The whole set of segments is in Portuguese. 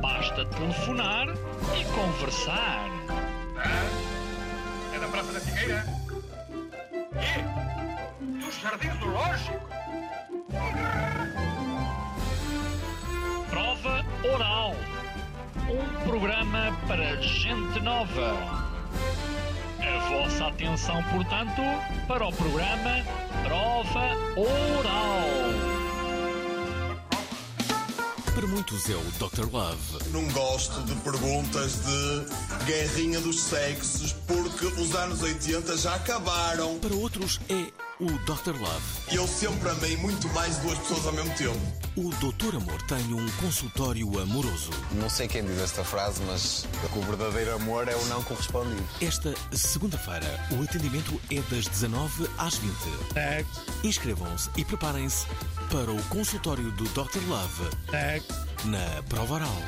Basta telefonar e conversar. Ah, é da Praça da Figueira? E? Dos Jardins do Lógico? Prova Oral. Um programa para gente nova. A vossa atenção, portanto, para o programa Prova Oral. Para muitos é o Dr. Love. Não gosto de perguntas de guerrinha dos sexos porque os anos 80 já acabaram. Para outros é o Dr. Love. Eu sempre amei muito mais duas pessoas ao mesmo tempo. O Doutor Amor tem um consultório amoroso. Não sei quem diz esta frase, mas o verdadeiro amor é o não correspondido. Esta segunda-feira, o atendimento é das 19 às 20. Inscrevam-se e preparem-se para o consultório do Dr. Love na Prova Oral.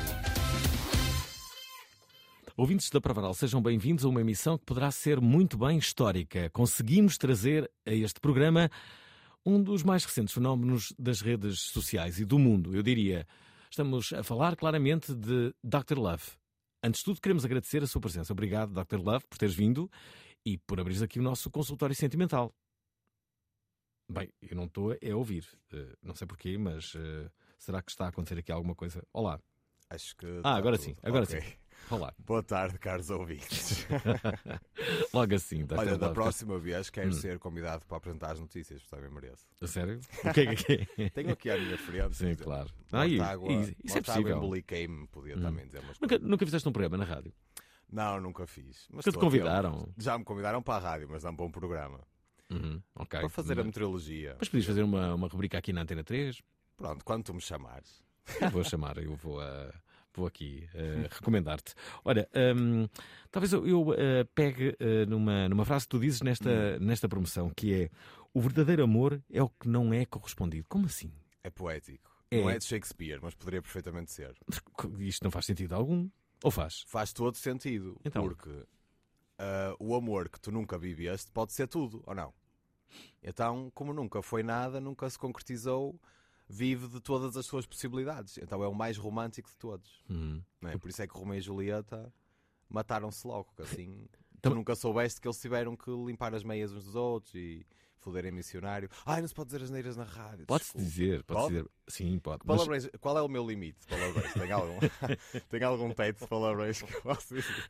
Ouvintes da Pravaral, sejam bem-vindos a uma emissão que poderá ser muito bem histórica. Conseguimos trazer a este programa um dos mais recentes fenómenos das redes sociais e do mundo, eu diria. Estamos a falar claramente de Dr. Love. Antes de tudo, queremos agradecer a sua presença. Obrigado, Dr. Love, por teres vindo e por abrir aqui o nosso consultório sentimental. Bem, eu não estou a ouvir. Eh, não sei porquê, mas eh, será que está a acontecer aqui alguma coisa? Olá. Acho que. Ah, agora tudo. sim, agora Ok. sim. Olá. Boa tarde, caros ouvintes. Logo assim, Dr. Olha, da Love. próxima vez quero Hum. ser convidado para apresentar as notícias, porque também mereço. A sério? O que é que é? Tenho aqui à minha frente. Sim, dizer, claro. Ah, Mortágua, e- isso é possível. emboliquei-me, podia Hum. também dizer umas Nunca, coisas. nunca fizeste um programa na rádio? Não, nunca fiz. Mas Nunca te estou aqui, convidaram? Já me convidaram para a rádio, mas não para um programa. Uhum, ok. Para fazer a mas, meteorologia. mas podias fazer uma, uma rubrica aqui na Antena 3? Pronto, quando tu me chamares. Eu vou chamar, eu vou, ah, vou aqui ah, recomendar-te. Olha, hum, talvez eu, eu, ah, pegue ah, numa, numa frase que tu dizes nesta, nesta promoção, que é o verdadeiro amor é o que não é correspondido. Como assim? É poético. É. Não é de Shakespeare, mas poderia perfeitamente ser. Isto não faz sentido algum? Ou faz? Faz todo sentido. Então. Porque o amor que tu nunca viveste pode ser tudo, ou não? Então, como nunca foi nada, nunca se concretizou, vive de todas as suas possibilidades. Então é o mais romântico de todos. Hum. Não é? Por isso é que Romeu e Julieta mataram-se logo, que assim. Então- Tu nunca soubeste que eles tiveram que limpar as meias uns dos outros e foderem missionário. Ai, não se pode dizer as neiras na rádio. Pode-se dizer, pode-se Pode? dizer. Sim, pode. Mas- Palavrões, qual é o meu limite de palavrões? Tem algum, tem algum teto de palavrões que eu posso dizer?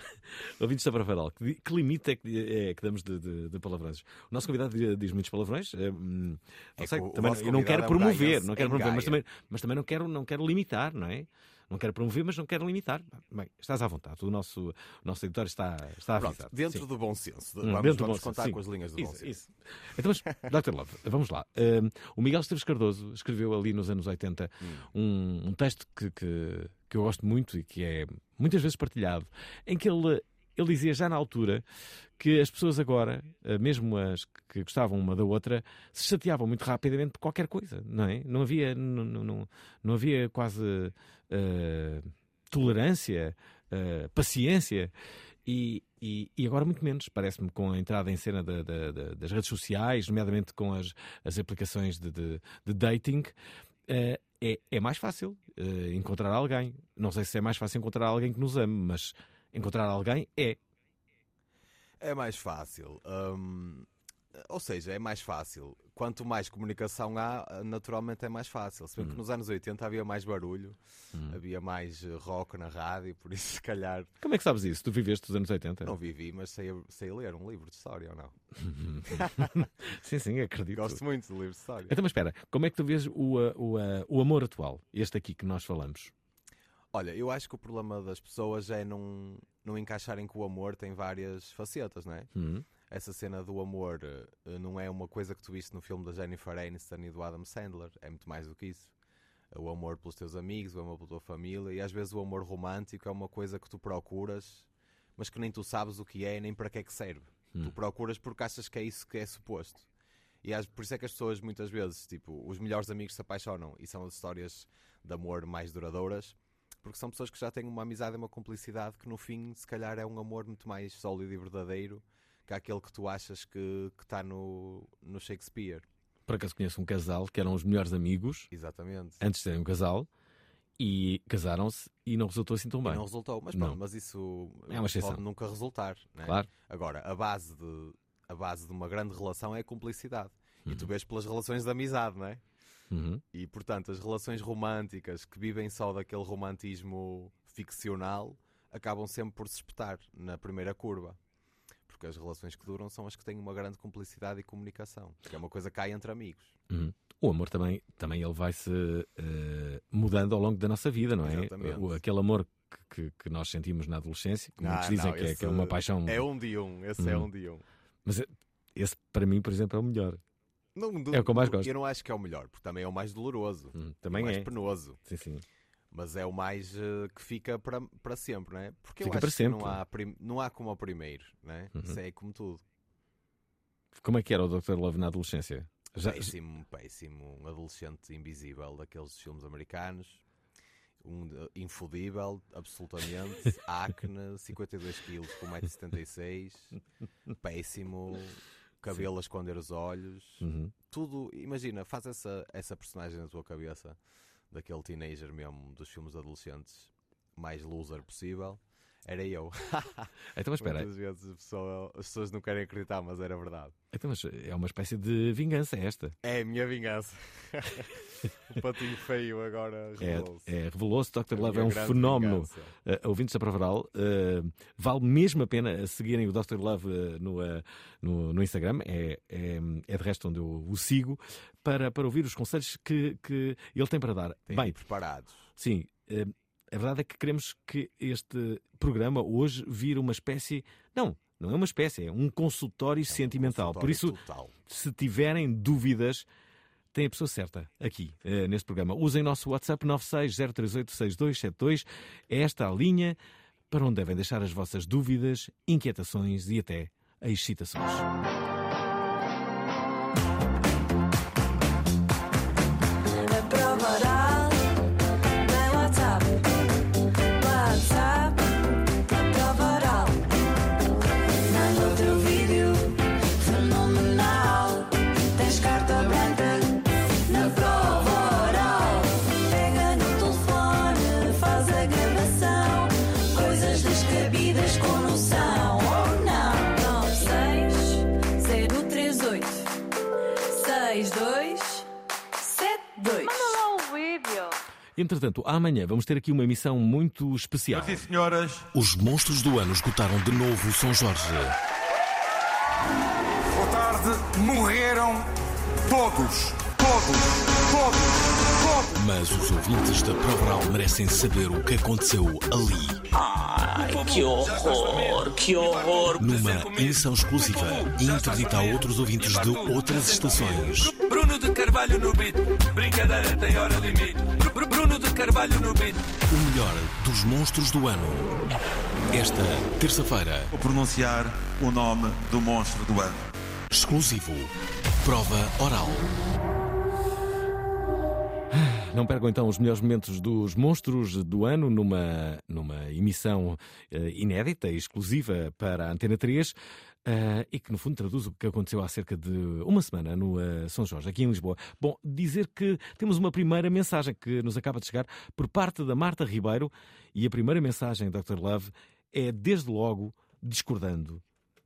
Ouvintes da Pravaral, que, que limite é que, é que damos de, de- de palavrões? O nosso convidado diz, muitos palavrões. eh, hum, não É sei, também eu não quero é promover, não quero em promover, mas também, mas também não, quero, não quero limitar, não é? Não quero promover, mas não quero limitar. Bem, estás à vontade, o nosso, o nosso editor está, está Pronto, avisado. dentro Sim. do bom senso. Hum, vamos bom contar com as linhas do bom Isso, senso. isso. Então, mas, Dr. Love, vamos lá. Um, o Miguel Esteves Cardoso escreveu ali nos anos 80 Hum. um, um texto que, que, que eu gosto muito e que é muitas vezes partilhado, em que ele, ele dizia já na altura que as pessoas agora, eh, mesmo as que gostavam uma da outra, se chateavam muito rapidamente por qualquer coisa, não é? Não havia, não, não, não havia quase eh, tolerância, eh, paciência. E, e, e agora muito menos, parece-me, com a entrada em cena da- da- da- das redes sociais, nomeadamente com as, as aplicações de, de- de dating, eh, é, é mais fácil eh, encontrar alguém. Não sei se é mais fácil encontrar alguém que nos ame, mas encontrar alguém é. É mais fácil. hum, ou seja, é mais fácil. Quanto mais comunicação há, naturalmente é mais fácil. Se bem Hum. que nos anos 80 havia mais barulho, havia mais eh, rock na rádio, por isso se calhar Como é que sabes isso? Tu viveste os anos 80? não vivi, mas sei, sei ler um livro de história ou não. sim, sim, acredito. Gosto muito de livros de história. Então, mas espera, como é que tu vês o, uh, o, uh, o amor atual? Este aqui que nós falamos. Olha, eu acho que o problema das pessoas é não, não encaixarem que o amor tem várias facetas, não é? Hum. Essa cena do amor eh, não é uma coisa que tu viste no filme da Jennifer Aniston e do Adam Sandler, é muito mais do que isso. O amor pelos teus amigos, o amor pela tua família e às vezes o amor romântico é uma coisa que tu procuras, mas que nem tu sabes o que é nem para que é que serve. Hum. Tu procuras porque achas que é isso que é suposto. E às- por isso é que as pessoas muitas vezes, tipo, os melhores amigos se apaixonam e são as histórias de amor mais duradouras, porque são pessoas que já têm uma amizade e uma cumplicidade que no fim, se calhar, é um amor muito mais sólido e verdadeiro que aquele que tu achas que está no, no Shakespeare. Por acaso conheço um casal que eram os melhores amigos Exatamente. antes de serem um casal e casaram-se e não resultou assim tão E bem. não resultou, mas, Não. pronto, mas isso É uma exceção. pode nunca resultar. né? Claro. Agora, a base, de, a base de uma grande relação é a cumplicidade. E Uhum. tu vês pelas relações de amizade, não é? Uhum. E portanto, as relações românticas que vivem só daquele romantismo ficcional acabam sempre por se espetar na primeira curva. Porque as relações que duram são as que têm uma grande cumplicidade e comunicação. Que é uma coisa que cai entre amigos. Uhum. O amor também, também ele vai-se eh, mudando ao longo da nossa vida, não é? Exatamente. O- aquele amor que, que- nós sentimos na adolescência, que Ah, muitos dizem não, que, é, que é uma paixão. É um de um. Esse é Hum. um de um. Mas eh, esse, para mim, por exemplo, é o melhor. Não, do- É o que eu mais gosto. Eu não acho que é o melhor, porque também é o mais doloroso. Hum, o também mais é. penoso. Sim, sim. Mas é o mais eh, que fica para, para sempre, não é? Porque eu Fica acho para que. Não, há não há como o primeiro, não é? Uhum. Isso é como tudo. Como é que era o Dr. Love na adolescência? Já, Péssimo, péssimo. Um adolescente invisível daqueles filmes americanos. Um de- infudível, absolutamente. Acne, 52 quilos com 1,76m. Péssimo. Cabelo a esconder os olhos. Uhum. Tudo. Imagina, faz essa, essa personagem na tua cabeça. Daquele teenager mesmo dos filmes adolescentes. Mais loser possível. Era eu. Então, mas espera, Muitas vezes pessoa- as pessoas não querem acreditar, mas era verdade. então, mas é uma espécie de vingança esta. É a minha vingança. o patinho feio agora revelou-se. É, é, Revelou-se, Dr. Love é um fenómeno. Uh, ouvintes da Provaral, uh, vale mesmo a pena seguirem o Dr. Love uh, no, no, no Instagram, é, é, é de resto onde eu o sigo, para, para ouvir os conselhos que, que ele tem para dar. Têm Bem, preparados. sim, a verdade é que queremos que este programa hoje vire uma espécie. Não, não é uma espécie, é um consultório sentimental. Por isso, Consultório total. se tiverem dúvidas, tem a pessoa certa aqui, eh, neste programa. Usem nosso WhatsApp 960386272. É esta a linha para onde devem deixar as vossas dúvidas, inquietações e até excitações. Entretanto, amanhã vamos ter aqui uma emissão muito especial. Senhoras e senhoras, Os monstros do ano esgotaram de novo o São Jorge. boa tarde. Morreram todos. Todos. Todos. Todos. Mas os ouvintes da Provaral merecem saber o que aconteceu ali. Que horror, que horror. Numa emissão exclusiva e interdita a outros ouvintes de outras estações. Bruno de Carvalho no beat. Brincadeira tem hora limite. Carvalho no. O melhor dos monstros do ano. Esta terça-feira, Vou pronunciar o nome do monstro do ano. exclusivo. Prova oral. Não percam então os melhores momentos dos monstros do ano numa, numa emissão eh, inédita e exclusiva para a Antena 3 eh, e que no fundo traduz o que aconteceu há cerca de uma semana no eh, São Jorge, aqui em Lisboa. Bom, dizer que temos uma primeira mensagem que nos acaba de chegar por parte da Marta Ribeiro e a primeira mensagem, Dr. Love, é desde logo discordando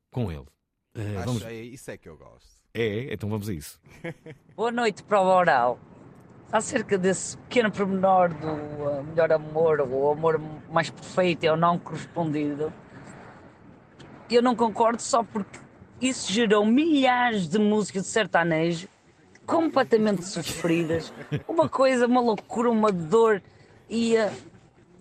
com ele. Eh, Acho, vamos... é, isso é que eu gosto. É, então vamos a isso. Boa noite, prova oral. Acerca desse pequeno pormenor do uh, melhor amor, ou amor mais perfeito é o não correspondido, eu não concordo só porque isso gerou milhares de músicas de sertanejo completamente sofridas, uma coisa, uma loucura, uma dor, e uh,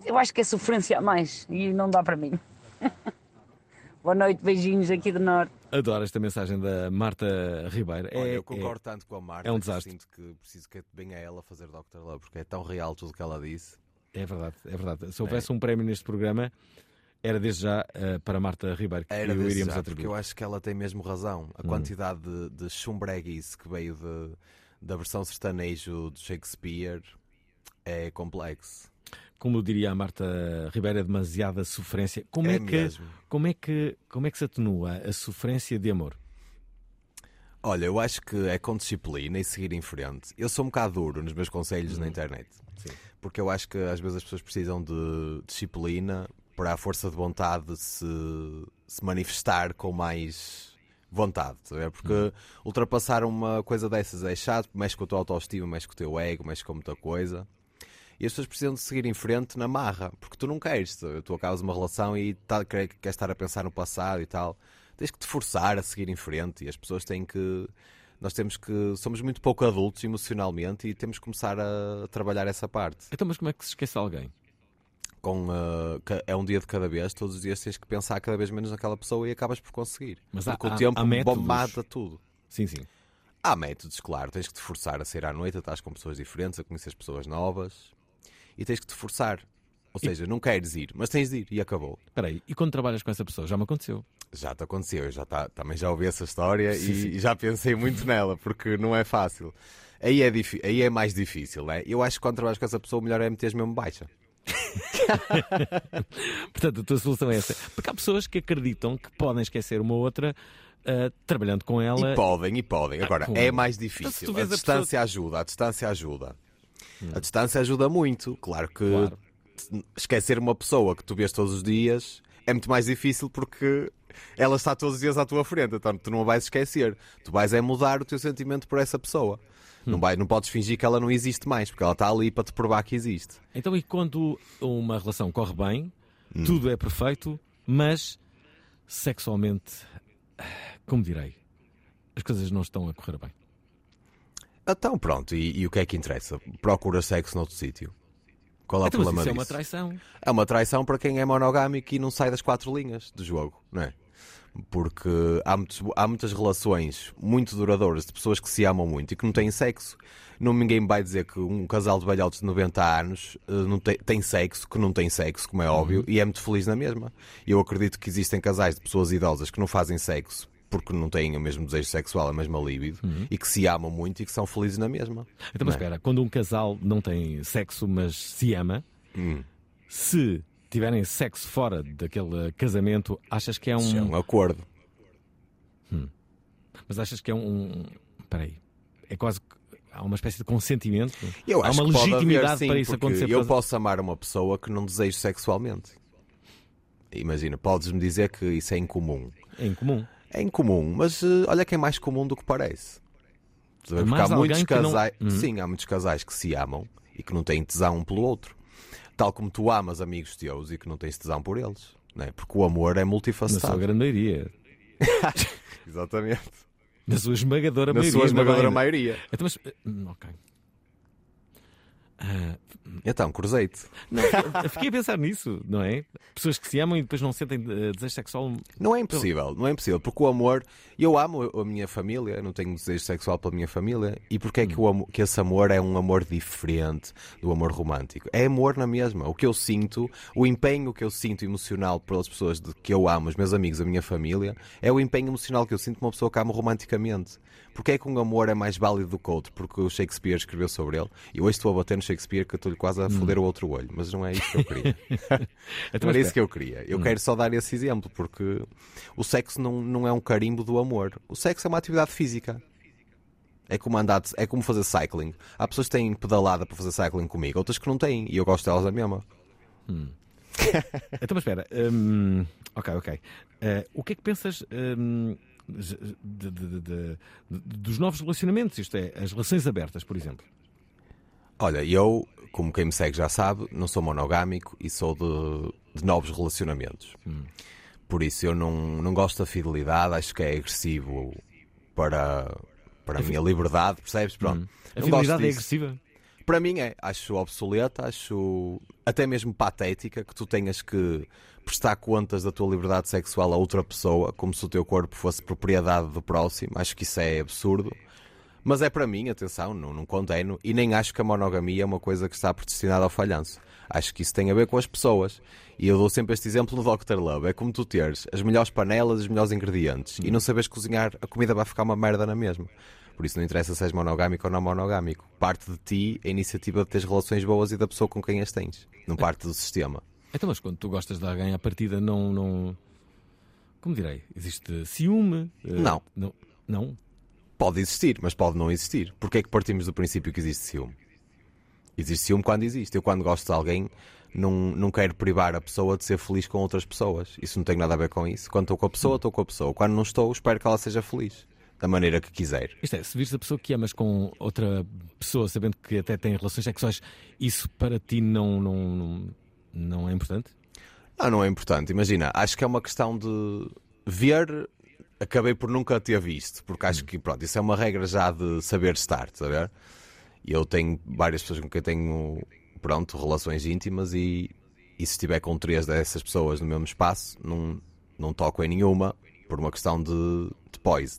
eu acho que é sofrência a mais, e não dá para mim. Boa noite, beijinhos aqui do Norte. Adoro esta mensagem da Marta Ribeiro. Olha, É- eu concordo tanto com a Marta é um que desastre. sinto que preciso que bem a ela fazer Dr. Love, porque é tão real tudo o que ela disse. É verdade, é verdade. Se houvesse um prémio neste programa, era desde já eh, para Marta Ribeiro que Era desde iríamos já, porque atribuir. eu acho que ela tem mesmo razão. A Hum. quantidade de, de chumbreguice que veio de- da versão sertanejo de Shakespeare é complexo. Como diria a Marta Ribeiro, é demasiada sofrência. Como é, É que, mesmo. como, é que, como é que se atenua a sofrência de amor? Olha, eu acho que é com disciplina e seguir em frente. Eu sou um bocado duro nos meus conselhos na internet. Porque eu acho que às vezes as pessoas precisam de disciplina para a força de vontade se, se manifestar com mais vontade. a ver? Porque ultrapassar uma coisa dessas é chato, mexe com a tua autoestima, mexe com o teu ego, mexe com muita coisa. E as pessoas precisam de seguir em frente na marra, porque tu não queres. Tu, tu acabas uma relação e tá, quer- queres estar a pensar no passado e tal. Tens que te forçar a seguir em frente e as pessoas têm que. Nós temos que. Somos muito pouco adultos emocionalmente e temos que começar a trabalhar essa parte. Então, mas como é que se esquece alguém? Com, uh, é um dia de cada vez, todos os dias tens que pensar cada vez menos naquela pessoa e acabas por conseguir. Mas há- Porque há- o tempo há mata tudo. Sim, sim. Há métodos, claro. Tens que te forçar a sair à noite, a estar com pessoas diferentes, a conhecer pessoas novas e tens que te forçar. Ou seja, não queres ir, mas tens de ir e acabou. Espera aí, e quando trabalhas com essa pessoa? Já me aconteceu. Já te aconteceu, eu já tá, também já ouvi essa história Sim, e, sim. e já pensei muito nela, porque não é fácil. Aí é, aí é mais difícil, né? Eu acho que quando trabalhas com essa pessoa, o melhor é meteres mesmo baixa. Portanto, a tua solução é essa. Porque há pessoas que acreditam que podem esquecer uma outra ah, trabalhando com ela. E podem, e podem. Agora, como? é mais Então, difícil. tu a a distância ajuda, a distância ajuda. A distância ajuda muito. Claro que Claro. esquecer uma pessoa que tu vês todos os dias é muito mais difícil porque ela está todos os dias à tua frente. Então tu não a vais esquecer. Tu vais é mudar o teu sentimento por essa pessoa. Hum. Não, vai, não podes fingir que ela não existe mais, porque ela está ali para te provar que existe. Então, e quando uma relação corre bem, Hum. tudo é perfeito, mas sexualmente, como direi, as coisas não estão a correr bem. Então pronto, e, e o que é que interessa? Procura sexo noutro sítio. Qual é o Então, problema isso é disso? uma traição. É uma traição para quem é monogâmico e não sai das quatro linhas do jogo, não é? Porque há, muitos- há muitas relações muito duradouras de pessoas que se amam muito e que não têm sexo. Não, ninguém vai dizer que um casal de velhotes de 90 anos eh, não tem, tem sexo, que não tem sexo, como é óbvio, e é muito feliz na mesma. Eu acredito que existem casais de pessoas idosas que não fazem sexo porque não têm o mesmo desejo sexual, a mesma libido, e que se amam muito e que são felizes na mesma. Então, mas é? espera, quando um casal não tem sexo, mas se ama, Hum. se tiverem sexo fora daquele casamento, achas que é um. Isso é um acordo. Mas achas que é um. Espera aí. É quase. Há uma espécie de consentimento. Eu Há acho uma que pode legitimidade haver, sim, para isso acontecer. Eu posso amar uma pessoa que não desejo sexualmente. Imagina, podes-me dizer que isso é incomum. É incomum. É incomum, mas eh, olha que é mais comum do que parece. Porque há muitos que não- casais. Uhum. Sim, há muitos casais que se amam e que não têm tesão um pelo outro. Tal como tu amas amigos teus e que não tens tesão por eles. Não é? Porque o amor é Na multifacetado. sua grande maioria. Exatamente. Na sua esmagadora Na maioria. sua ainda esmagadora maioria. Então, mas. hum, Ok. Ah, Então, cruzei-te. fiquei a pensar nisso, não é? Pessoas que se amam e depois não sentem eh, desejo sexual. Não é impossível, não é impossível, porque o amor, eu amo a minha família, não tenho desejo sexual pela minha família, e porque é que, o que esse amor é um amor diferente do amor romântico? É amor na mesma. O que eu sinto, o empenho que eu sinto emocional pelas pessoas que eu amo, os meus amigos, a minha família, é o empenho emocional que eu sinto por uma pessoa que amo romanticamente. Porque é que um amor é mais válido do que outro? Porque o Shakespeare escreveu sobre ele. E hoje estou a bater no Shakespeare que eu estou-lhe quase a foder o outro olho. Mas não é isso que eu queria. Então, não era mas isso que eu queria. Eu Hum. quero só dar esse exemplo, porque o sexo não, não é um carimbo do amor. O sexo é uma atividade física. É como andar, é como fazer cycling. Há pessoas que têm pedalada para fazer cycling comigo, outras que não têm, e eu gosto delas da mesma. Então, mas espera. hum, ok, ok. Eh, o que é que pensas hum, de- de- dos novos relacionamentos? Isto é, as relações abertas, por exemplo. Olha, eu, como quem me segue já sabe, não sou monogâmico e sou de, de novos relacionamentos. Por isso eu não, não gosto da fidelidade, acho que é agressivo para, para a minha liberdade, percebes? Pronto. A Não fidelidade é agressiva? Para mim é, acho obsoleta, acho até mesmo patética que tu tenhas que prestar contas da tua liberdade sexual a outra pessoa, como se o teu corpo fosse propriedade do próximo. Acho que isso é absurdo. Mas é para mim, atenção, não, não condeno e nem acho que a monogamia é uma coisa que está predestinada ao falhanço. Acho que isso tem a ver com as pessoas. E eu dou sempre este exemplo no Dr. Love. É como tu teres as melhores panelas, os melhores ingredientes e não sabes cozinhar, a comida vai ficar uma merda na mesma. Por isso não interessa se és monogâmico ou não monogâmico. Parte de ti a iniciativa de teres relações boas e da pessoa com quem as tens. Não parte do sistema. Então, mas quando tu gostas de alguém, à partida não. não... Como direi? Existe ciúme? Eh, Não. Não. não? Pode existir, mas pode não existir. Porquê é que partimos do princípio que existe ciúme? Existe ciúme quando existe. Eu, quando gosto de alguém, não, não quero privar a pessoa de ser feliz com outras pessoas. Isso não tem nada a ver com isso. Quando estou com a pessoa, estou com a pessoa. Quando não estou, espero que ela seja feliz. Da maneira que quiser. Isto é, se vires a pessoa que amas com outra pessoa, sabendo que até tem relações sexuais, isso para ti não, não, não, não é importante? Não, não é importante. Imagina, acho que é uma questão de ver. Acabei por nunca ter visto, porque acho que, pronto, isso é uma regra já de saber estar, a ver? E eu tenho várias pessoas com quem tenho, pronto, relações íntimas e, e se estiver com três dessas pessoas no mesmo espaço, não, não toco em nenhuma por uma questão de,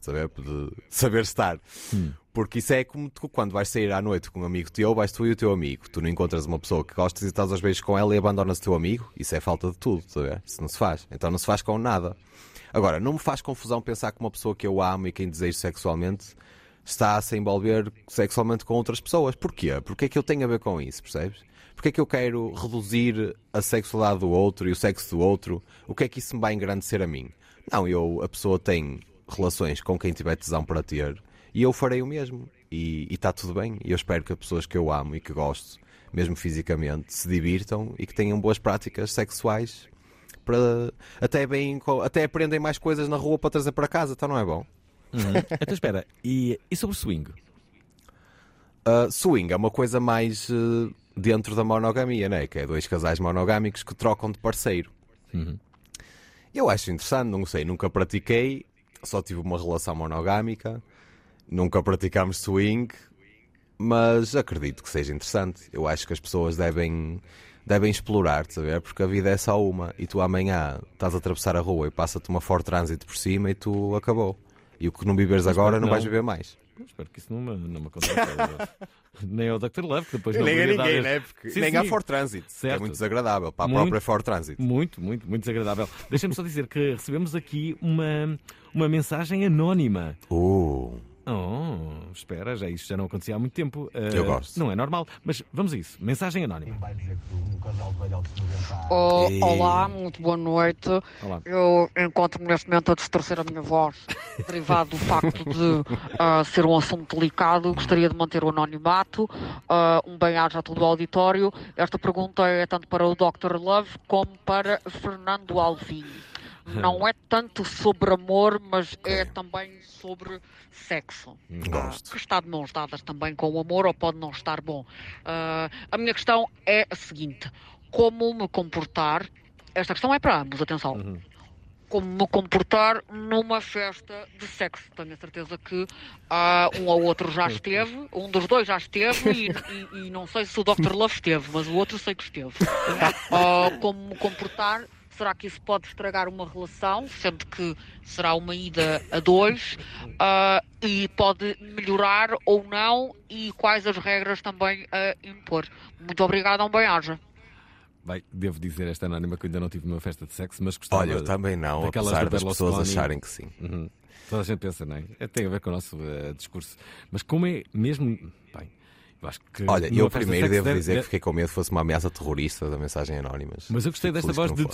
a ver? De saber estar. Porque isso é como tu, quando vais sair à noite com um amigo teu, vais tu e o teu amigo. Tu não encontras uma pessoa que gostas e estás aos beijos com ela e abandonas o teu amigo. Isso é falta de tudo, ver? Isso não se faz. Então não se faz com nada. Agora, não me faz confusão pensar que uma pessoa que eu amo e quem desejo sexualmente está a se envolver sexualmente com outras pessoas. Porquê? Porque é que eu tenho a ver com isso, percebes? Porque é que eu quero reduzir a sexualidade do outro e o sexo do outro? O que é que isso me vai engrandecer a mim? Não, eu, a pessoa tem relações com quem tiver tesão para ter e eu farei o mesmo. E está tudo bem. E eu espero que as pessoas que eu amo e que gosto, mesmo fisicamente, se divirtam e que tenham boas práticas sexuais para até bem até aprendem mais coisas na rua para trazer para casa, então não é bom? Uhum. então espera, e, e sobre swing? Uh, swing é uma coisa mais uh, dentro da monogamia, né? que é dois casais monogâmicos que trocam de parceiro. Uhum. Eu acho interessante, não sei, nunca pratiquei, só tive uma relação monogâmica, nunca praticámos swing, mas acredito que seja interessante. Eu acho que as pessoas devem, devem explorar, saber? Porque a vida é só uma e tu amanhã estás a atravessar a rua e passa-te uma forte trânsito por cima e tu acabou. E o que não viveres Mas agora não que vais não. viver mais. Espero que isso não me, não me aconteça. nem ao Dr. Love, que depois não nem a ninguém, este- né? Porque Sim, nem sim. há Ford Transit. É Certo. muito desagradável para a Muito. própria Ford Transit. Muito, muito, muito desagradável. Deixa-me só dizer que recebemos aqui uma, uma mensagem anónima. Uh. Oh, espera, já isto já não acontecia há muito tempo. Eh, Eu gosto. Não é normal, mas vamos a isso. Mensagem anónima. Oh, Ei. olá, muito boa noite. Olá. Eu encontro-me neste momento a distorcer a minha voz, derivado do facto de ah, ser um assunto delicado. Gostaria de manter o anonimato. Ah, um bem-aja a todo o auditório. Esta pergunta é tanto para o Dr. Love como para Fernando Alvim. Não é tanto sobre amor, mas é também sobre sexo. Gosto. Que está de mãos dadas também com o amor ou pode não estar bom. Ah, a minha questão é a seguinte: como me comportar? Esta questão é para ambos, atenção. Como me comportar numa festa de sexo? Tenho a certeza que ah, um ou outro já esteve, um dos dois já esteve e, e- e não sei se o Dr. Love esteve, mas o outro sei que esteve. Ah, como me comportar? Será que isso pode estragar uma relação, sendo que será uma ida a dois? Ah, e pode melhorar ou não? E quais as regras também a impor? Muito obrigada, um bem-aja. Bem, devo dizer esta anónima que eu ainda não tive numa festa de sexo, mas gostava. Olha, eu também não, apesar das pessoas acharem que sim. Uhum. Toda a gente pensa, não é? É, Tem a ver com o nosso eh, discurso. Mas como é mesmo. Bem, acho que. Olha, eu primeiro devo deve- dizer que deve- fiquei com medo fosse uma ameaça terrorista da mensagem anónimas. Mas eu gostei Fico desta voz de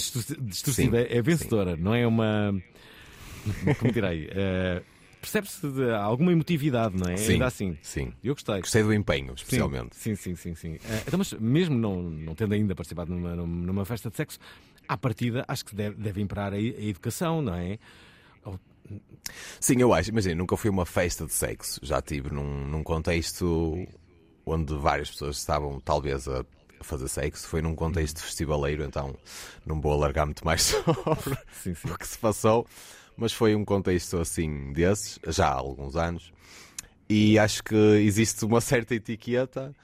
distorcida. Sim, É vencedora, não é uma. Como direi? Eh, Percebe-se alguma emotividade, não é? Sim, Ainda assim. sim. Eu gostei. Gostei do empenho, especialmente. Sim, sim, sim, sim. sim. Eh, então, mas mesmo não, não tendo ainda participado numa, numa festa de sexo, à partida acho que deve, deve imperar a, a educação, não é? Sim, eu acho. Imagina, nunca fui uma festa de sexo. Já estive num, num contexto onde várias pessoas estavam, talvez, a fazer sexo. Foi num contexto festivaleiro, então não vou alargar muito mais sobre Sim, sim. o que se passou. Mas foi um contexto assim desses, já há alguns anos. E acho que existe uma certa etiqueta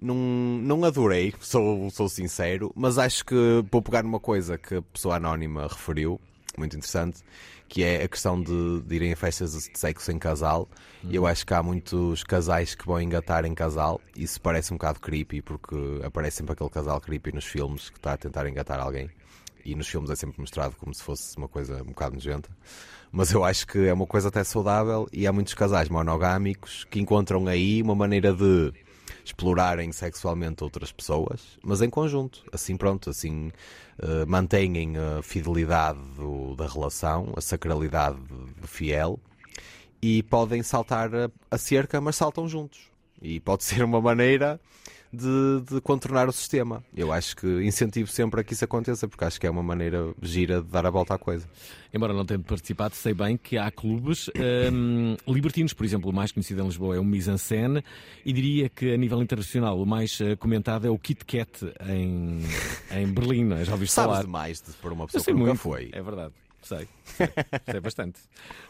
não, não adorei, sou, sou sincero, mas acho que vou pegar numa coisa que a pessoa anónima referiu, muito interessante, que é a questão de, de irem a festas de sexo em casal. E eu acho que há muitos casais que vão engatar em casal. Isso parece um bocado creepy, porque aparece sempre aquele casal creepy nos filmes que está a tentar engatar alguém. E nos filmes é sempre mostrado como se fosse uma coisa um bocado nojenta. Mas eu acho que é uma coisa até saudável e há muitos casais monogâmicos que encontram aí uma maneira de explorarem sexualmente outras pessoas, mas em conjunto. Assim, pronto, assim uh, mantêm a fidelidade do, da relação, a sacralidade do fiel e podem saltar a, a cerca, mas saltam juntos. E pode ser uma maneira de, de, contornar o sistema. Eu acho que incentivo sempre a que isso aconteça, porque acho que é uma maneira gira de dar a volta à coisa. Embora não tenha participado, sei bem que há clubes um, libertinos, por exemplo, o mais conhecido em Lisboa é o Mise en Scène, e diria que a nível internacional o mais uh, comentado é o Kit Kat em, em Berlim, não é? já ouviste Sabes falar? demais de por uma pessoa que nunca muito, foi. É verdade. Sei, sei, sei bastante.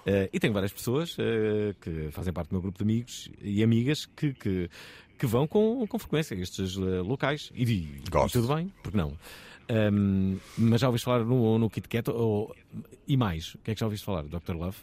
Uh, e tenho várias pessoas uh, que fazem parte do meu grupo de amigos e amigas que, que, que vão com, com frequência a estes uh, locais. E, e, tudo bem, porque não? Um, mas já ouviste falar no, no Kit Kat ou, e mais? O que é que já ouviste falar, Dr. Love?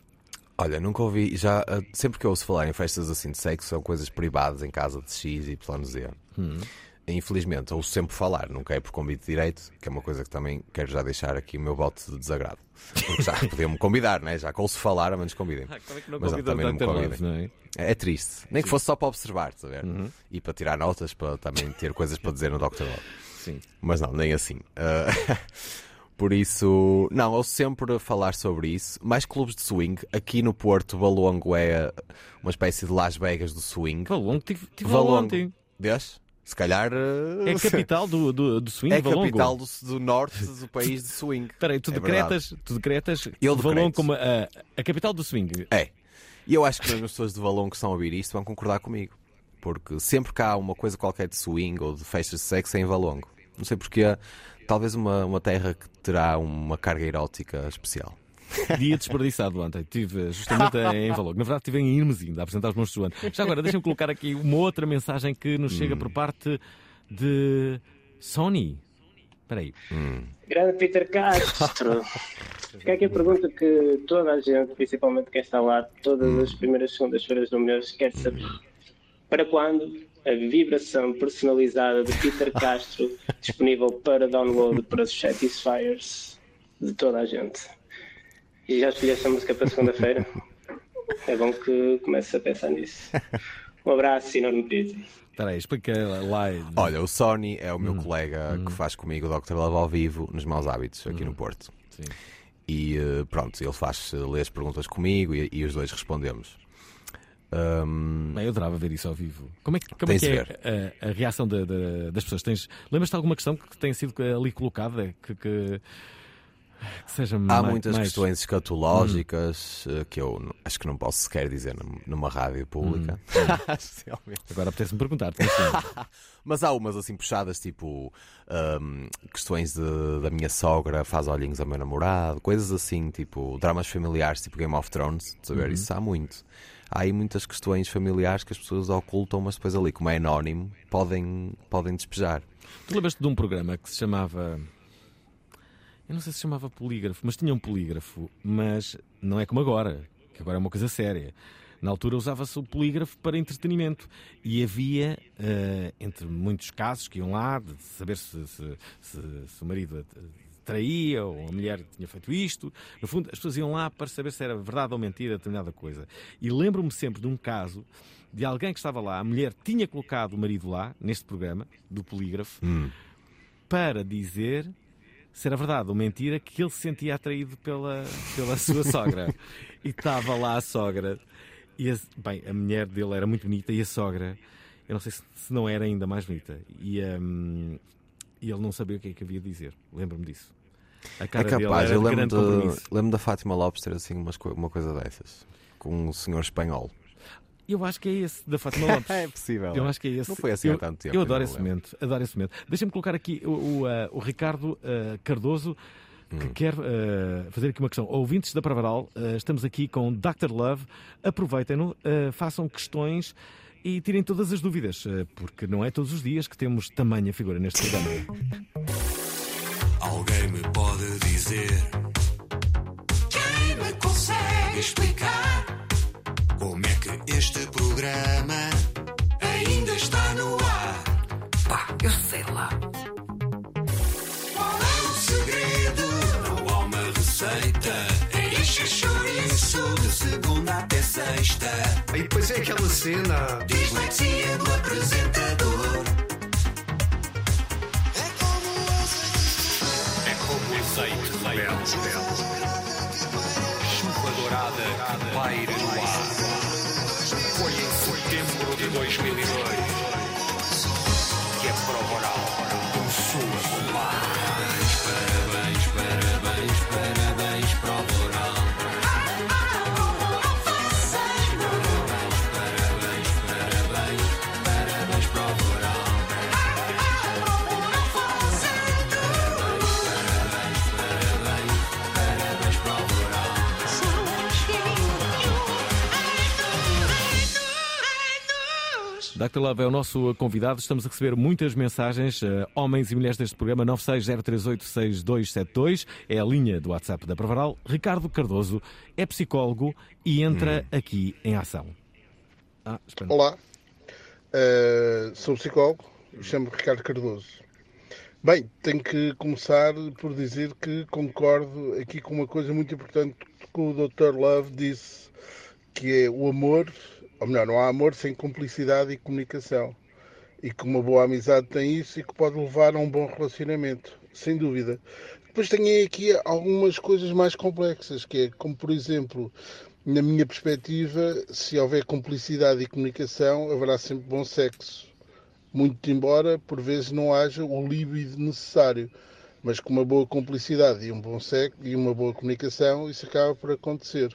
Olha, nunca ouvi, já, sempre que eu ouço falar em festas assim de sexo, são coisas privadas em casa de X, Y, Z. Hum. Infelizmente, ouço sempre falar, nunca é por convite direito, que é uma coisa que também quero já deixar aqui o meu voto de desagrado. Porque já podiam-me convidar, né? já que ouço falar, a menos convidem. Ah, é que não Mas não, também não me convidem. Não é? É, triste, nem que Sim. fosse só para observar, tá? Uhum. E para tirar notas, para também ter coisas para dizer no Dr. Love. Sim. Mas não, nem assim. Uh, Por isso, não, eu sempre falar sobre isso. Mais clubes de swing. Aqui no Porto, Valongo é uma espécie de Las Vegas do swing. Valongo, tive, tive lá ontem. Vês? Se calhar. É a capital do, do, do swing, É Valongo. capital do, do norte do país de swing. Espera aí, tu É decretas, tu decretas Eu Valongo como a, a capital do swing. É. E eu acho que as pessoas de Valongo que estão a ouvir isto vão concordar comigo. Porque sempre que há uma coisa qualquer de swing ou de festas de sexo é em Valongo. Não sei porque. Talvez uma, uma terra que terá uma carga erótica especial. Dia desperdiçado ontem. Estive justamente em Valongo. Na verdade, estive em Irmes ainda a apresentar os monstros do ano. Já agora, deixa-me colocar aqui uma outra mensagem que nos chega por parte de Sony. Espera aí. Grande Peter Castro. Fica aqui a pergunta que toda a gente, principalmente quem está lá todas as primeiras segundas-feiras do mês, quer saber. Para quando a vibração personalizada de Peter Castro disponível para download para os Satisfiers de toda a gente? E já escolheste a música para segunda-feira? É bom que comece a pensar nisso. Um abraço enorme, Peter. Espera aí, explica lá. Olha, o Sony é o meu Hum. colega que faz comigo o Dr. Love ao vivo nos Maus Hábitos, aqui no Porto. Sim. E eh, pronto, ele faz eh, ler as perguntas comigo e, e os dois respondemos. Ahm, Bem, eu adorava ver isso ao vivo. Como é que, como é, Tens que de é a, a reação da- da- das pessoas? Tens, lembras-te de alguma questão que tenha sido ali colocada que- que seja Há mais, muitas mais- questões escatológicas eh, que eu acho que não posso sequer dizer num- numa rádio pública. Especialmente. Agora apetece-me perguntar-te. assim. Mas há umas assim puxadas, tipo ahm, questões de- da minha sogra faz olhinhos ao meu namorado, coisas assim, tipo dramas familiares, tipo Game of Thrones, de saber, Uhum. isso há muito. Há aí muitas questões familiares que as pessoas ocultam, mas depois ali, como é anónimo, podem, podem despejar. Tu lembras-te de um programa que se chamava. Eu não sei se chamava polígrafo, mas tinha um polígrafo, mas não é como agora, que agora é uma coisa séria. Na altura usava-se o polígrafo para entretenimento e havia, eh, entre muitos casos que iam lá, de saber se, se- se- se o marido traía ou a mulher tinha feito isto. No fundo, as pessoas iam lá para saber se era verdade ou mentira determinada coisa. E lembro-me sempre de um caso de alguém que estava lá, a mulher tinha colocado o marido lá, neste programa, do polígrafo, para dizer se era verdade ou mentira que ele se sentia atraído pela, pela sua sogra. e estava lá a sogra. E a, bem, a mulher dele era muito bonita e a sogra, eu não sei se, se não era ainda mais bonita. E, hum, e ele não sabia o que é que havia de dizer. Lembro-me disso. É capaz, eu lembro, lembro da Fátima Lopes ter assim umas uma coisa dessas, com um senhor espanhol. Eu acho que é esse da Fátima Lopes. É possível, Eu acho que é esse. Não foi assim há eu, tanto tempo, Eu adoro esse lembro. momento. Adoro esse momento. Deixa-me colocar aqui o, o, uh, o Ricardo uh, Cardoso. Que Hum. quer uh, fazer aqui uma questão. Ouvintes da Pravaral, uh, estamos aqui com Dr. Love. Aproveitem-no, uh, façam questões e tirem todas as dúvidas, porque não é todos os dias que temos tamanha figura neste programa. Alguém me pode dizer Quem me consegue explicar como é que este programa ainda está no ar? Pá, eu sei lá. Qual é o segredo? não há uma receita? Enche chouriço De segunda até sexta, E depois é aquela cena. Dislexia do apresentador É como o azeite de leite. Chuva dourada que paira no ar. 2002 que a prova oral Dr. Love é o nosso convidado. Estamos a receber muitas mensagens. eh, homens e mulheres deste programa 960386272 é a linha do WhatsApp da Provaral. Ricardo Cardoso é psicólogo e entra aqui em ação. Ah. Olá, Eh, sou psicólogo, chamo-me Ricardo Cardoso. Bem, tenho que começar por dizer que concordo aqui com uma coisa muito importante que o Dr. Love disse, que é o amor, ou melhor, não há amor sem cumplicidade e comunicação. E que uma boa amizade tem isso e que pode levar a um bom relacionamento, sem dúvida. Depois tenho aqui algumas coisas mais complexas, que é como, por exemplo, na minha perspectiva, se houver cumplicidade e comunicação, haverá sempre bom sexo. Muito embora, por vezes, não haja o líbido necessário. Mas com uma boa cumplicidade e um bom sexo e uma boa comunicação, isso acaba por acontecer.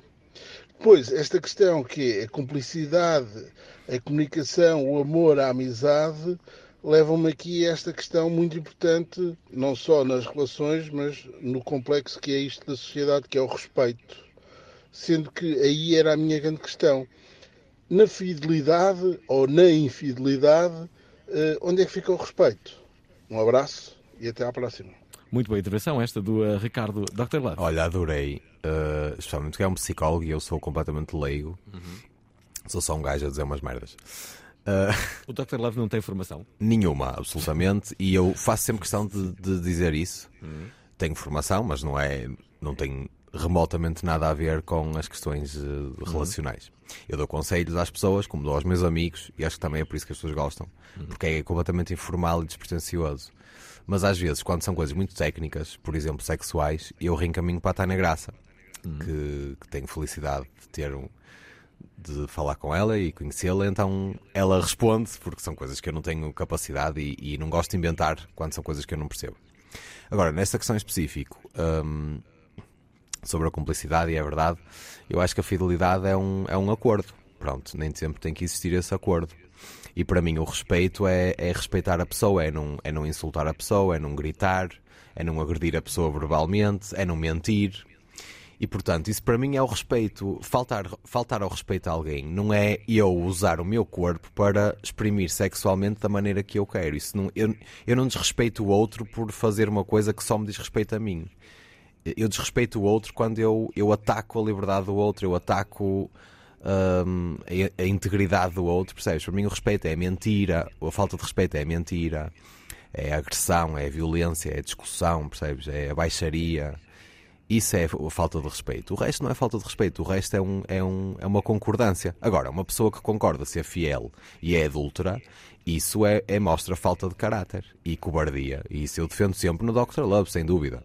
Depois, esta questão que é a cumplicidade, a comunicação, o amor, a amizade, levam-me aqui a esta questão muito importante, não só nas relações, mas no complexo que é isto da sociedade, que é o respeito sendo que aí era a minha grande questão. Na fidelidade ou na infidelidade, eh, onde é que fica o respeito? Um abraço e até à próxima. Muito boa intervenção esta do eh, Ricardo Dr. Love. Olha, adorei. Uh, especialmente que é um psicólogo e eu sou completamente leigo. Sou só um gajo a dizer umas merdas. Uh, O Dr. Love não tem formação? nenhuma, absolutamente. E eu faço sempre questão de, de dizer isso. Tenho formação, mas não é. Não tenho remotamente nada a ver com as questões eh, relacionais. Eu dou conselhos às pessoas, como dou aos meus amigos, e acho que também é por isso que as pessoas gostam, porque é completamente informal e despretensioso. Mas às vezes, quando são coisas muito técnicas, por exemplo, sexuais, eu reencaminho para a Tânia Graça, que, que tenho felicidade de ter um, de falar com ela e conhecê-la, então ela responde, porque são coisas que eu não tenho capacidade e, e não gosto de inventar quando são coisas que eu não percebo. Agora, nesta questão específico, hum, sobre a cumplicidade, e é verdade, eu acho que a fidelidade é um, é um acordo. Pronto, nem sempre tem que existir esse acordo. E para mim o respeito é, é respeitar a pessoa, é não, é não insultar a pessoa, é não gritar, é não agredir a pessoa verbalmente, é não mentir. E portanto, isso para mim é o respeito. Faltar, faltar ao respeito a alguém não é eu usar o meu corpo para exprimir sexualmente da maneira que eu quero. Isso não, eu, eu não desrespeito o outro por fazer uma coisa que só me diz respeito a mim. Eu desrespeito o outro quando eu, eu ataco a liberdade do outro, eu ataco hum, a, a integridade do outro, percebes? Para mim o respeito é mentira, a falta de respeito é mentira, é agressão, é violência, é discussão, percebes? É a baixaria. Isso é a falta de respeito. O resto não é falta de respeito, o resto é, um, é, um, é uma concordância. Agora, uma pessoa que concorda ser fiel e é adúltera, isso é, é mostra falta de caráter e cobardia. E isso eu defendo sempre no Dr. Love, sem dúvida.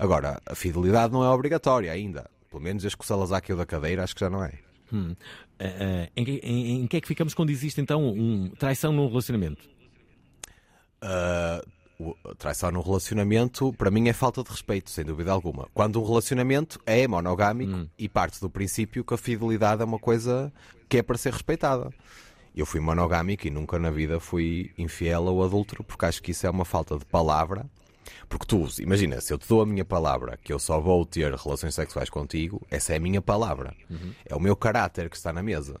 Agora, a fidelidade não é obrigatória ainda. Pelo menos desde que o Salazar caiu da cadeira, acho que já não é. Hum. Eh, eh, em, que, em- em que é que ficamos quando existe então um traição num relacionamento? Uh, traição no relacionamento, para mim, é falta de respeito, sem dúvida alguma. Quando um relacionamento é monogâmico e parte do princípio que a fidelidade é uma coisa que é para ser respeitada. Eu fui monogâmico e nunca na vida fui infiel ou adúltero, porque acho que isso é uma falta de palavra. Porque tu, imagina, se eu te dou a minha palavra que eu só vou ter relações sexuais contigo, essa é a minha palavra. É o meu caráter que está na mesa.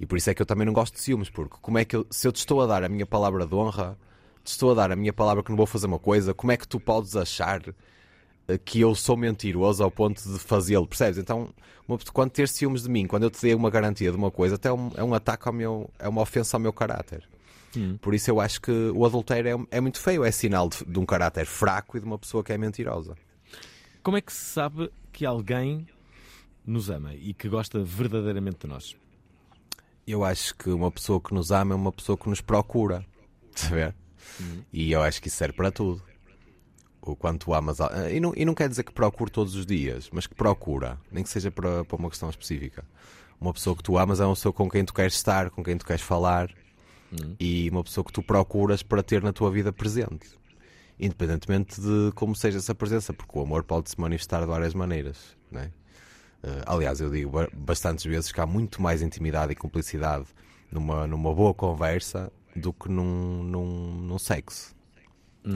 E por isso é que eu também não gosto de ciúmes, porque como é que eu, se eu te estou a dar a minha palavra de honra, estou a dar a minha palavra que não vou fazer uma coisa, como é que tu podes achar eh, que eu sou mentiroso ao ponto de fazê-lo, percebes? Então, uma, quando ter ciúmes de mim, quando eu te dei uma garantia de uma coisa, até é um, é um ataque ao meu, é uma ofensa ao meu caráter. Hum. Por isso eu acho que o adultério é, é muito feio, é sinal de, de um caráter fraco e de uma pessoa que é mentirosa. Como é que se sabe que alguém nos ama e que gosta verdadeiramente de nós? Eu acho que uma pessoa que nos ama é uma pessoa que nos procura, saber? E eu acho que isso serve para tudo. O quanto amas. E não, e não quer dizer que procure todos os dias, mas que procura, nem que seja para, para uma questão específica. Uma pessoa que tu amas é uma pessoa com quem tu queres estar, com quem tu queres falar e uma pessoa que tu procuras para ter na tua vida presente. Independentemente de como seja essa presença, porque o amor pode se manifestar de várias maneiras. Não é? Eh, aliás, eu digo ba- bastantes vezes que há muito mais intimidade e cumplicidade numa, numa boa conversa do que num, num, num sexo.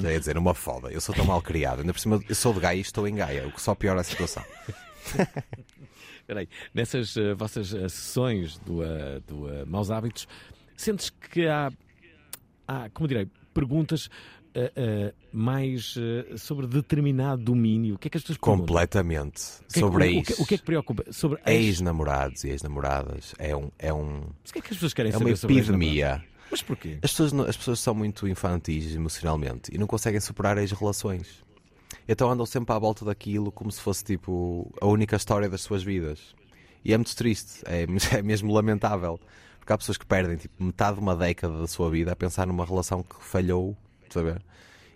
Quer dizer, numa foda. Eu sou tão mal criado. Ainda por cima, eu sou de Gaia e estou em Gaia, o que só piora a situação. Espera aí, nessas eh, vossas eh, sessões do, eh, do eh, Maus Hábitos, sentes que há, há como direi, perguntas eh, eh, mais eh, sobre determinado domínio? O que é que as pessoas perguntam? Completamente. Que é que- Sobre o, o que, o que é que preocupa? Sobre ex- Ex-namorados e ex-namoradas. É um. É um Mas o que é que as pessoas querem é uma saber sobre epidemia. Mas porquê? As pessoas, as pessoas são muito infantis emocionalmente e não conseguem superar as relações. Então andam sempre à volta daquilo como se fosse tipo a única história das suas vidas. E é muito triste, é, é mesmo lamentável. Porque há pessoas que perdem tipo, metade de uma década da sua vida a pensar numa relação que falhou, saber?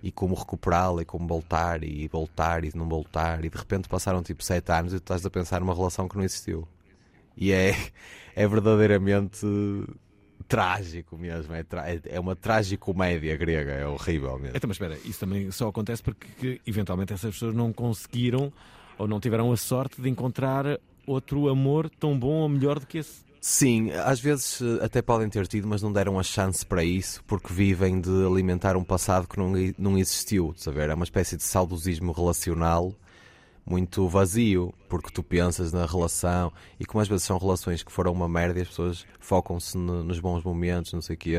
E como recuperá-la e como voltar e voltar e não voltar. E de repente passaram tipo sete anos e tu estás a pensar numa relação que não existiu. E é, é verdadeiramente trágico mesmo. É, tra- é- é uma tragicomédia grega, é horrível mesmo. Então, mas espera, isso também só acontece porque que, eventualmente essas pessoas não conseguiram ou não tiveram a sorte de encontrar outro amor tão bom ou melhor do que esse. Sim, às vezes eh, até podem ter tido, mas não deram a chance para isso porque vivem de alimentar um passado que não, não existiu. Saber? É uma espécie de saudosismo relacional muito vazio, porque tu pensas na relação e como às vezes são relações que foram uma merda e as pessoas focam-se no- nos bons momentos, não sei o quê,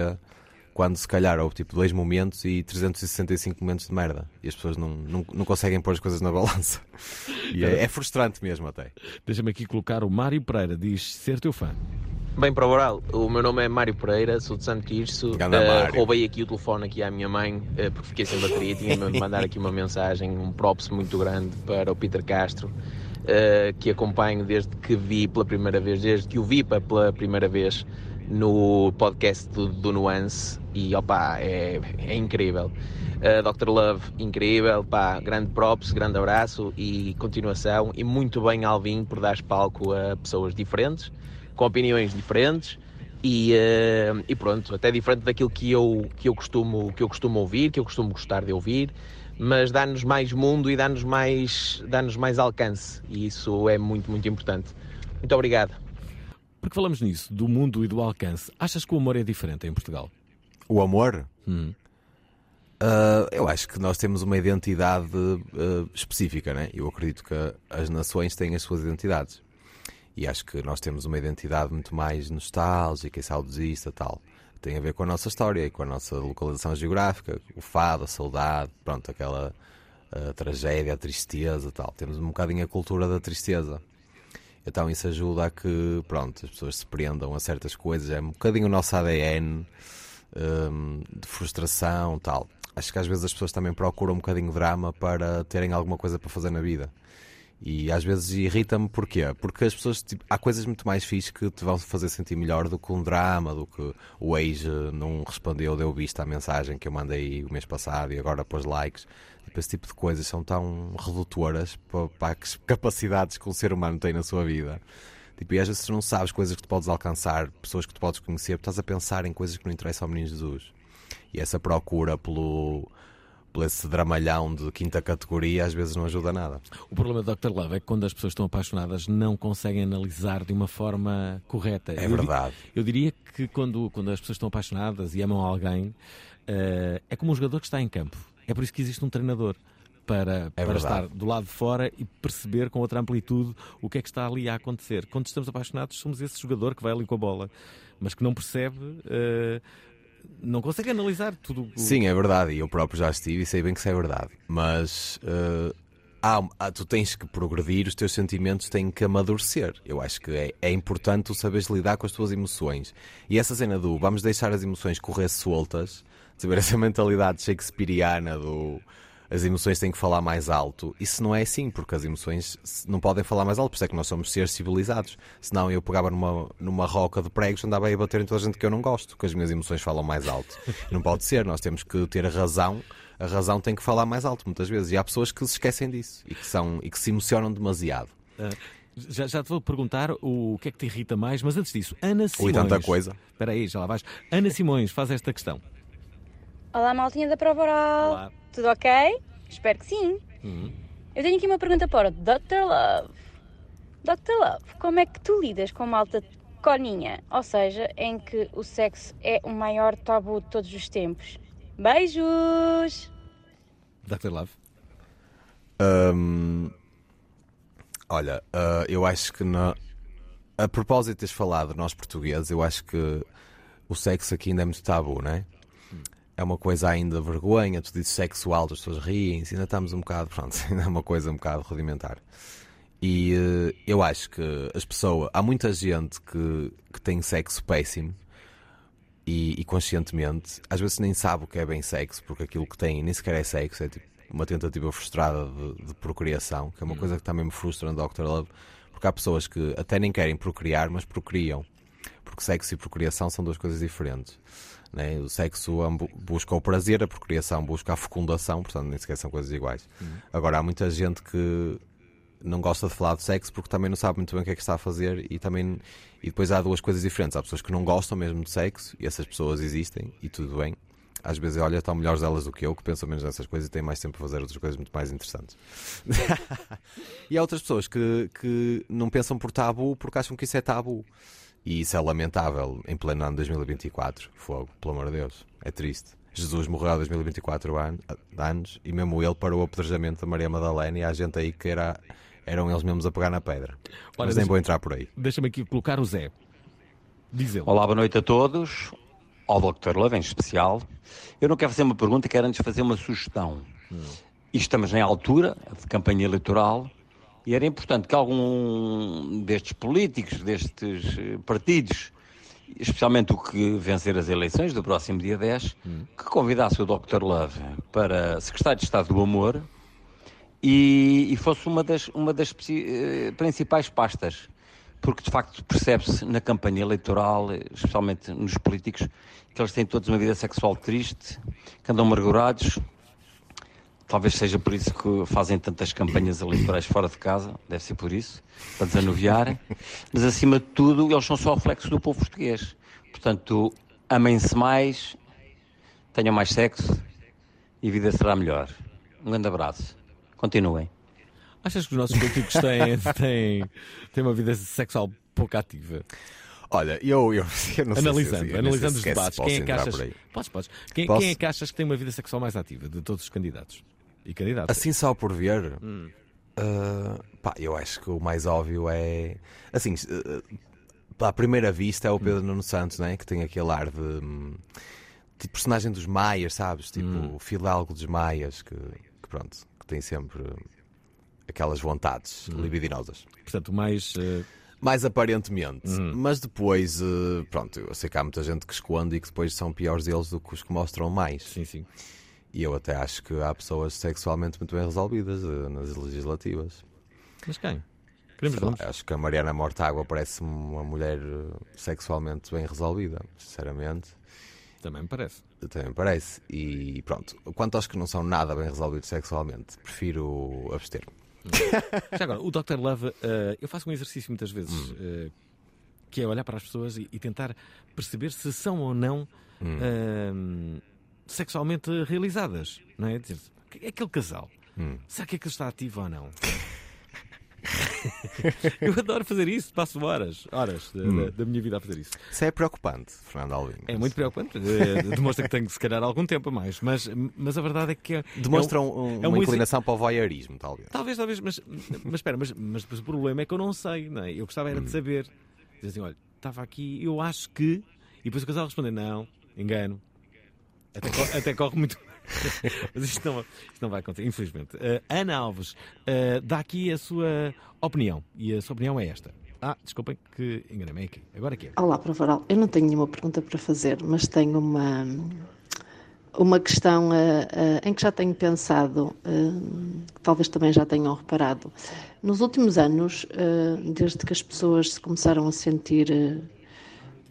quando se calhar houve tipo dois momentos e 365 momentos de merda e as pessoas não, não, não conseguem pôr as coisas na balança. E é, é frustrante mesmo até. Deixa-me aqui colocar o Mário Pereira, diz ser teu fã. Bem, para o oral, o meu nome é Mário Pereira, sou de Santo Tirso. Mário. roubei aqui o telefone aqui à minha mãe, eh, porque fiquei sem bateria. Tinha de mandar aqui uma mensagem, um props muito grande para o Peter Castro, eh, que acompanho desde que vi pela primeira vez, desde que o vi pela primeira vez no podcast do, do Nuance. E opa, é, é incrível. Eh, Dr. Love, incrível, pá, grande props, grande abraço e continuação. E muito bem, Alvin, por dar palco a pessoas diferentes com opiniões diferentes e, eh, e pronto, até diferente daquilo que eu, que, eu costumo, que eu costumo ouvir, que eu costumo gostar de ouvir, mas dá-nos mais mundo e dá-nos mais, dá mais alcance e isso é muito, muito importante. Muito obrigado. Porque falamos nisso, do mundo e do alcance. Achas que o amor é diferente em Portugal? O amor? Hum. Uh, eu acho que nós temos uma identidade uh, específica, né? Eu acredito que as nações têm as suas identidades. E acho que nós temos uma identidade muito mais nostálgica e saudosista tal. Tem a ver com a nossa história e com a nossa localização geográfica, o fado, a saudade, pronto, aquela uh, tragédia, a tristeza tal. Temos um bocadinho a cultura da tristeza. Então isso ajuda a que, pronto, as pessoas se prendam a certas coisas. É um bocadinho o nosso ADN um, de frustração tal. Acho que às vezes as pessoas também procuram um bocadinho de drama para terem alguma coisa para fazer na vida. E às vezes irrita-me porquê? Porque as pessoas, tipo, há coisas muito mais fixes que te vão fazer sentir melhor do que um drama, do que o ex não respondeu, deu vista à mensagem que eu mandei o mês passado e agora pôs likes. Tipo, esse tipo de coisas são tão redutoras para, para as capacidades que um ser humano tem na sua vida. Tipo, e às vezes tu não sabes coisas que tu podes alcançar, pessoas que tu podes conhecer, estás a pensar em coisas que não interessam ao menino Jesus. E essa procura pelo, por esse dramalhão de quinta categoria às vezes não ajuda nada. O problema do Dr. Love é que quando as pessoas estão apaixonadas não conseguem analisar de uma forma correta. É Eu di- verdade. Eu diria que quando, quando as pessoas estão apaixonadas e amam alguém, eh, é como um jogador que está em campo. É por isso que existe um treinador. Para, para É verdade. estar do lado de fora e perceber com outra amplitude o que é que está ali a acontecer. Quando estamos apaixonados, somos esse jogador que vai ali com a bola, mas que não percebe, eh, não consegue analisar tudo. o- Sim, é verdade, e eu próprio já estive e sei bem que isso é verdade. Mas eh, há- há- tu tens que progredir, os teus sentimentos têm que amadurecer. Eu acho que é, é importante tu saberes lidar com as tuas emoções. E essa cena do vamos deixar as emoções correr soltas, saber essa mentalidade shakespeariana do as emoções têm que falar mais alto. Isso não é assim, porque as emoções não podem falar mais alto, por isso é que nós somos seres civilizados. Senão eu pegava numa, numa roca de pregos, andava aí a bater em toda a gente que eu não gosto, que as minhas emoções falam mais alto. não pode ser, nós temos que ter a razão. A razão tem que falar mais alto muitas vezes. E há pessoas que se esquecem disso e que, são, e que se emocionam demasiado. Ah, já, já te vou perguntar o, que é que te irrita mais, mas antes disso, Ana Simões. tanta coisa. Espera aí, já lá vais. Ana Simões faz esta questão. Olá, maltinha da prova oral. Olá. Tudo ok? Espero que sim. Eu tenho aqui uma pergunta para o Dr. Love. Dr. Love, como é que tu lidas com malta coninha? Ou seja, em que o sexo é o maior tabu de todos os tempos. Beijos! Dr. Love. Hum, olha, ah, eu acho que na- a propósito de teres falado nós portugueses, eu acho que o sexo aqui ainda é muito tabu, não é? É uma coisa ainda vergonha, tu dizes sexo alto, as pessoas riem-se, ainda estamos um bocado, pronto, ainda é uma coisa um bocado rudimentar. E eh, eu acho que as pessoas, há muita gente que, que tem sexo péssimo e, e conscientemente, às vezes nem sabe o que é bem sexo, porque aquilo que tem nem sequer é sexo, é tipo uma tentativa frustrada de, de procriação, que é uma coisa que também me frustra no Dr. Love, porque há pessoas que até nem querem procriar, mas procriam. Porque sexo e procriação são duas coisas diferentes. Né? O sexo busca o prazer, a procriação busca a fecundação, portanto nem sequer são coisas iguais. Agora há muita gente que não gosta de falar de sexo porque também não sabe muito bem o que é que está a fazer e também e depois há duas coisas diferentes. Há pessoas que não gostam mesmo de sexo e essas pessoas existem e tudo bem. Às vezes, olha, estão melhores elas do que eu, que pensam menos nessas coisas e têm mais tempo para fazer outras coisas muito mais interessantes. e há outras pessoas que, que não pensam por tabu porque acham que isso é tabu. E isso é lamentável em pleno ano 2024. Fogo, pelo amor de Deus. É triste. Jesus morreu há 2024 an- anos e mesmo ele parou o apedrejamento da Maria Madalena e há gente aí que era, eram eles mesmos a pegar na pedra. Olha, Mas nem vou entrar por aí. Deixa-me aqui colocar o Zé. Diz ele. Olá, boa noite a todos. Ao Dr. Love em especial. Eu não quero fazer uma pergunta, quero antes fazer uma sugestão. E estamos em altura de campanha eleitoral e era importante que algum destes políticos, destes eh, partidos, especialmente o que vencer as eleições do próximo dia 10, que convidasse o Dr. Love para secretário de Estado do Amor e, e fosse uma das, uma das eh, principais pastas. Porque de facto percebe-se na campanha eleitoral, especialmente nos políticos, que eles têm todos uma vida sexual triste, que andam amargurados. Talvez seja por isso que fazem tantas campanhas eleitorais fora de casa, deve ser por isso, para desanuviar. Mas acima de tudo, eles são só reflexos do povo português. Portanto, amem-se mais, tenham mais sexo e a vida será melhor. Um grande abraço. Continuem. Achas que os nossos políticos têm, têm, têm uma vida sexual pouco ativa? Olha, eu, eu, eu não sei se- analisando, eu não sei analisando se os debates, quem é que entrar achas? por aí. Podes, podes. Quem, quem é que achas que tem uma vida sexual mais ativa de todos os candidatos? E? Assim só por ver, Hum. uh, pá, eu acho que o mais óbvio é. Assim, uh, à primeira vista é o Pedro Nuno Santos, né? que tem aquele ar de. hum, de personagem dos Maias, sabes? Tipo, Hum. o fidalgo dos Maias, que, que pronto, que tem sempre aquelas vontades Hum. libidinosas. Portanto, mais. uh, Mais aparentemente. Hum. Mas depois, uh, pronto, eu sei que há muita gente que esconde e que depois são piores deles do que os que mostram mais. Sim, sim. E eu até acho que há pessoas sexualmente muito bem resolvidas uh, nas legislativas. Mas quem? Queremos lá, acho que a Mariana Mortágua parece-me uma mulher uh, sexualmente bem resolvida, sinceramente. Também me parece. Também me parece. E pronto, quanto aos que não são nada bem resolvidos sexualmente, prefiro abster. Já agora, o Dr. Love, eh, eu faço um exercício muitas vezes, Hum. eh, que é olhar para as pessoas e, e tentar perceber se são ou não Hum. eh, sexualmente realizadas. Não é? Dizer, aquele casal, Hum. será que é que ele está ativo ou não? eu adoro fazer isso, passo horas, horas da, Hum. da- da minha vida a fazer isso. Isso é preocupante, Fernando Alvim. É muito preocupante, eh, demonstra que tenho se calhar algum tempo a mais, mas, mas a verdade é que é, Demonstra é um- é uma exer- inclinação para o voyeurismo, talvez. Talvez, talvez, mas, mas espera, mas, mas depois o problema é que eu não sei, não é? Eu gostava era de saber. Dizer assim, olha, estava aqui, eu acho que. E depois o casal responder, não, engano. Até, até corre muito. mas isto não, isto não vai acontecer, infelizmente. Eh, Ana Alves, eh, dá aqui a sua opinião. E a sua opinião é esta. Ah, desculpem que enganei-me aqui. Agora aqui é. Olá, Provaral. Eu não tenho nenhuma pergunta para fazer, mas tenho uma, uma questão eh, em que já tenho pensado, que talvez também já tenham reparado. Nos últimos anos, desde que as pessoas se começaram a sentir,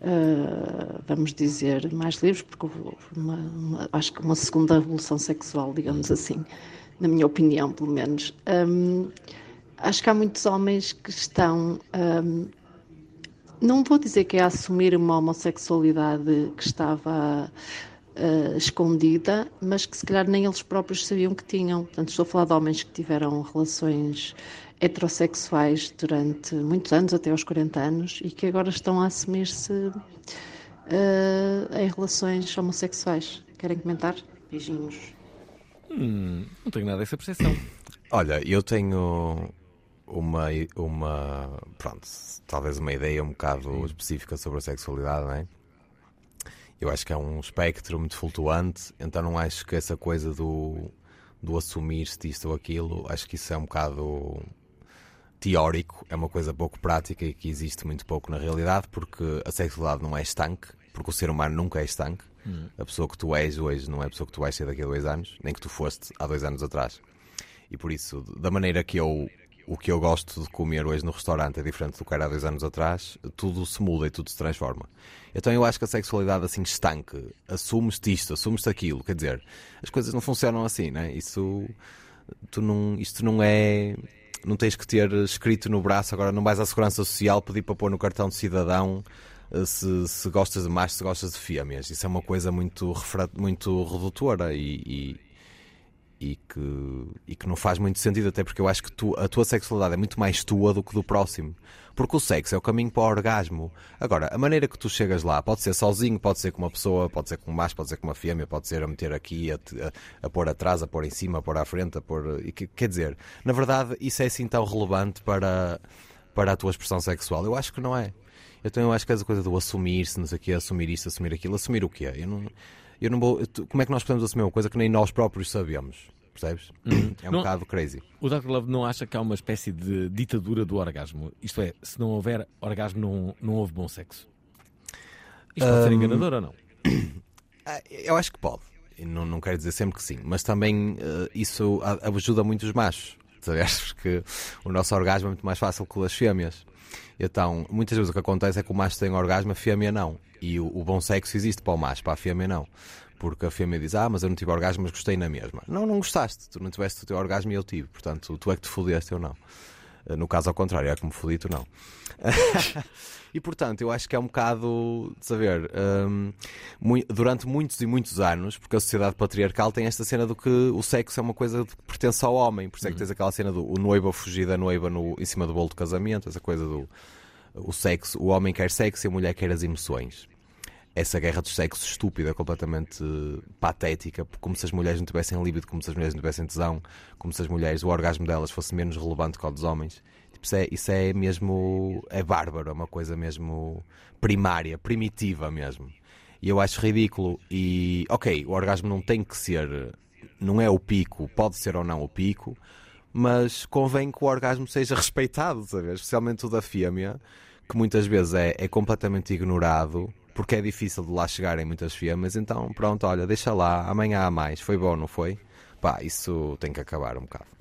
eh, vamos dizer, mais livres, porque houve uma, uma- acho que uma segunda revolução sexual, digamos assim, na minha opinião, pelo menos. hum, acho que há muitos homens que estão hum, não vou dizer que é assumir uma homossexualidade que estava eh, escondida, mas que se calhar nem eles próprios sabiam que tinham. Portanto, estou a falar de homens que tiveram relações heterossexuais durante muitos anos, até aos 40 anos, e que agora estão a assumir-se eh, em relações homossexuais. Querem comentar? Beijinhos. Hum, não tenho nada dessa percepção. Olha, eu tenho uma, uma. Pronto, talvez uma ideia um bocado específica sobre a sexualidade, não é? Eu acho que é um espectro muito flutuante, então não acho que essa coisa do, do assumir-se isto ou aquilo, acho que isso é um bocado teórico, é uma coisa pouco prática e que existe muito pouco na realidade, porque a sexualidade não é estanque, porque o ser humano nunca é estanque. Hum. A pessoa que tu és hoje não é a pessoa que tu vais ser daqui a dois anos, nem que tu foste há dois anos atrás. E por isso, da maneira que eu o que eu gosto de comer hoje no restaurante é diferente do que era há dois anos atrás, tudo se muda e tudo se transforma. Então eu acho que a sexualidade assim estanque, assumes-te isto, assumes-te aquilo, quer dizer, as coisas não funcionam assim, né? Isso tu não, isto não é. Não tens que ter escrito no braço, agora não vais à Segurança Social pedir para pôr no cartão de cidadão eh, se, se gostas de machos, se gostas de fêmeas. Isso é uma coisa muito, muito redutora e, e, e que, e que não faz muito sentido, até porque eu acho que tu- a tua sexualidade é muito mais tua do que do próximo. Porque o sexo é o caminho para o orgasmo. Agora, a maneira que tu chegas lá pode ser sozinho, pode ser com uma pessoa, pode ser com um macho, pode ser com uma fêmea, pode ser a meter aqui, a, a, a pôr atrás, a pôr em cima, a pôr à frente, a pôr. e que- quer dizer, na verdade, isso é assim tão relevante para, para a tua expressão sexual? Eu acho que não é. Então eu acho que essa coisa do assumir-se, não sei o quê, assumir isto, assumir aquilo, assumir o quê? Eu não, eu não vou. Como é que nós podemos assumir uma coisa que nem nós próprios sabemos? Percebes? É um Não- bocado crazy. O Dr. Love não acha que há uma espécie de ditadura do orgasmo? Isto é, se não houver orgasmo, não, não houve bom sexo. Isto pode ser enganador ou não? Ah, Eu acho que pode. Não, não quero dizer sempre que sim, mas também eh, isso ajuda muito os machos, sabes? Porque o nosso orgasmo é muito mais fácil que o das fêmeas. Então, muitas vezes o que acontece é que o macho tem orgasmo, a fêmea não. E o, o bom sexo existe para o macho, para a fêmea não. Porque a fêmea diz, ah, mas eu não tive orgasmo, mas gostei na mesma. Não, não gostaste. Tu não tiveste o teu orgasmo e eu tive. Portanto, tu é que te fodeste, eu não. Eh, No caso ao contrário, é fodi, tu não. e portanto, eu acho que é um bocado de saber. mui- durante muitos e muitos anos, porque a sociedade patriarcal tem esta cena do que o sexo é uma coisa que pertence ao homem. Por isso é que tens aquela cena do o noivo a fugir da noiva no, em cima do bolo de casamento, essa coisa do o sexo, o homem quer sexo e a mulher quer as emoções. Essa guerra dos sexos estúpida, completamente eh, patética, como se as mulheres não tivessem líbido, como se as mulheres não tivessem tesão, como se as mulheres, o orgasmo delas fosse menos relevante que o dos homens. Tipo, isso, é, isso é mesmo. é bárbaro, é uma coisa mesmo primária, primitiva mesmo. E eu acho ridículo. E, ok, o orgasmo não tem que ser. não é o pico, pode ser ou não o pico, mas convém que o orgasmo seja respeitado, sabe? especialmente o da fêmea, que muitas vezes é, é completamente ignorado, porque é difícil de lá chegarem muitas fêmeas. Então, pronto, olha, deixa lá, amanhã há mais. Foi bom, não foi? Pá, isso tem que acabar um bocado.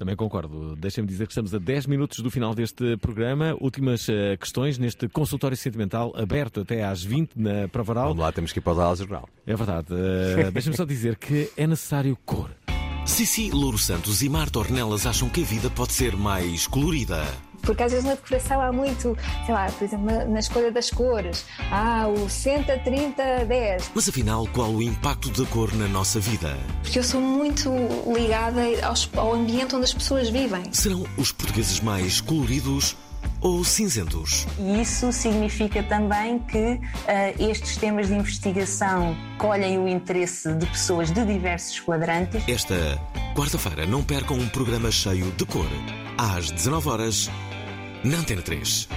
Também concordo. Deixem-me dizer que estamos a 10 minutos do final deste programa. Últimas eh, questões neste consultório sentimental aberto até às 20 na Provaral. Vamos lá, temos que ir para o telejornal. É verdade. Eh, Deixem-me só dizer que é necessário cor. Cici Louro Santos e Marta Ornelas acham que a vida pode ser mais colorida. Porque às vezes na decoração há muito, sei lá, por exemplo, na, na escolha das cores, há o 60, 30, 10. Mas afinal, qual o impacto da cor na nossa vida? Porque eu sou muito ligada aos- ao ambiente onde as pessoas vivem. Serão os portugueses mais coloridos ou cinzentos? E isso significa também que eh, estes temas de investigação colhem o interesse de pessoas de diversos quadrantes. Esta quarta-feira não percam um programa cheio de cor. Às 19 horas na Antena 3.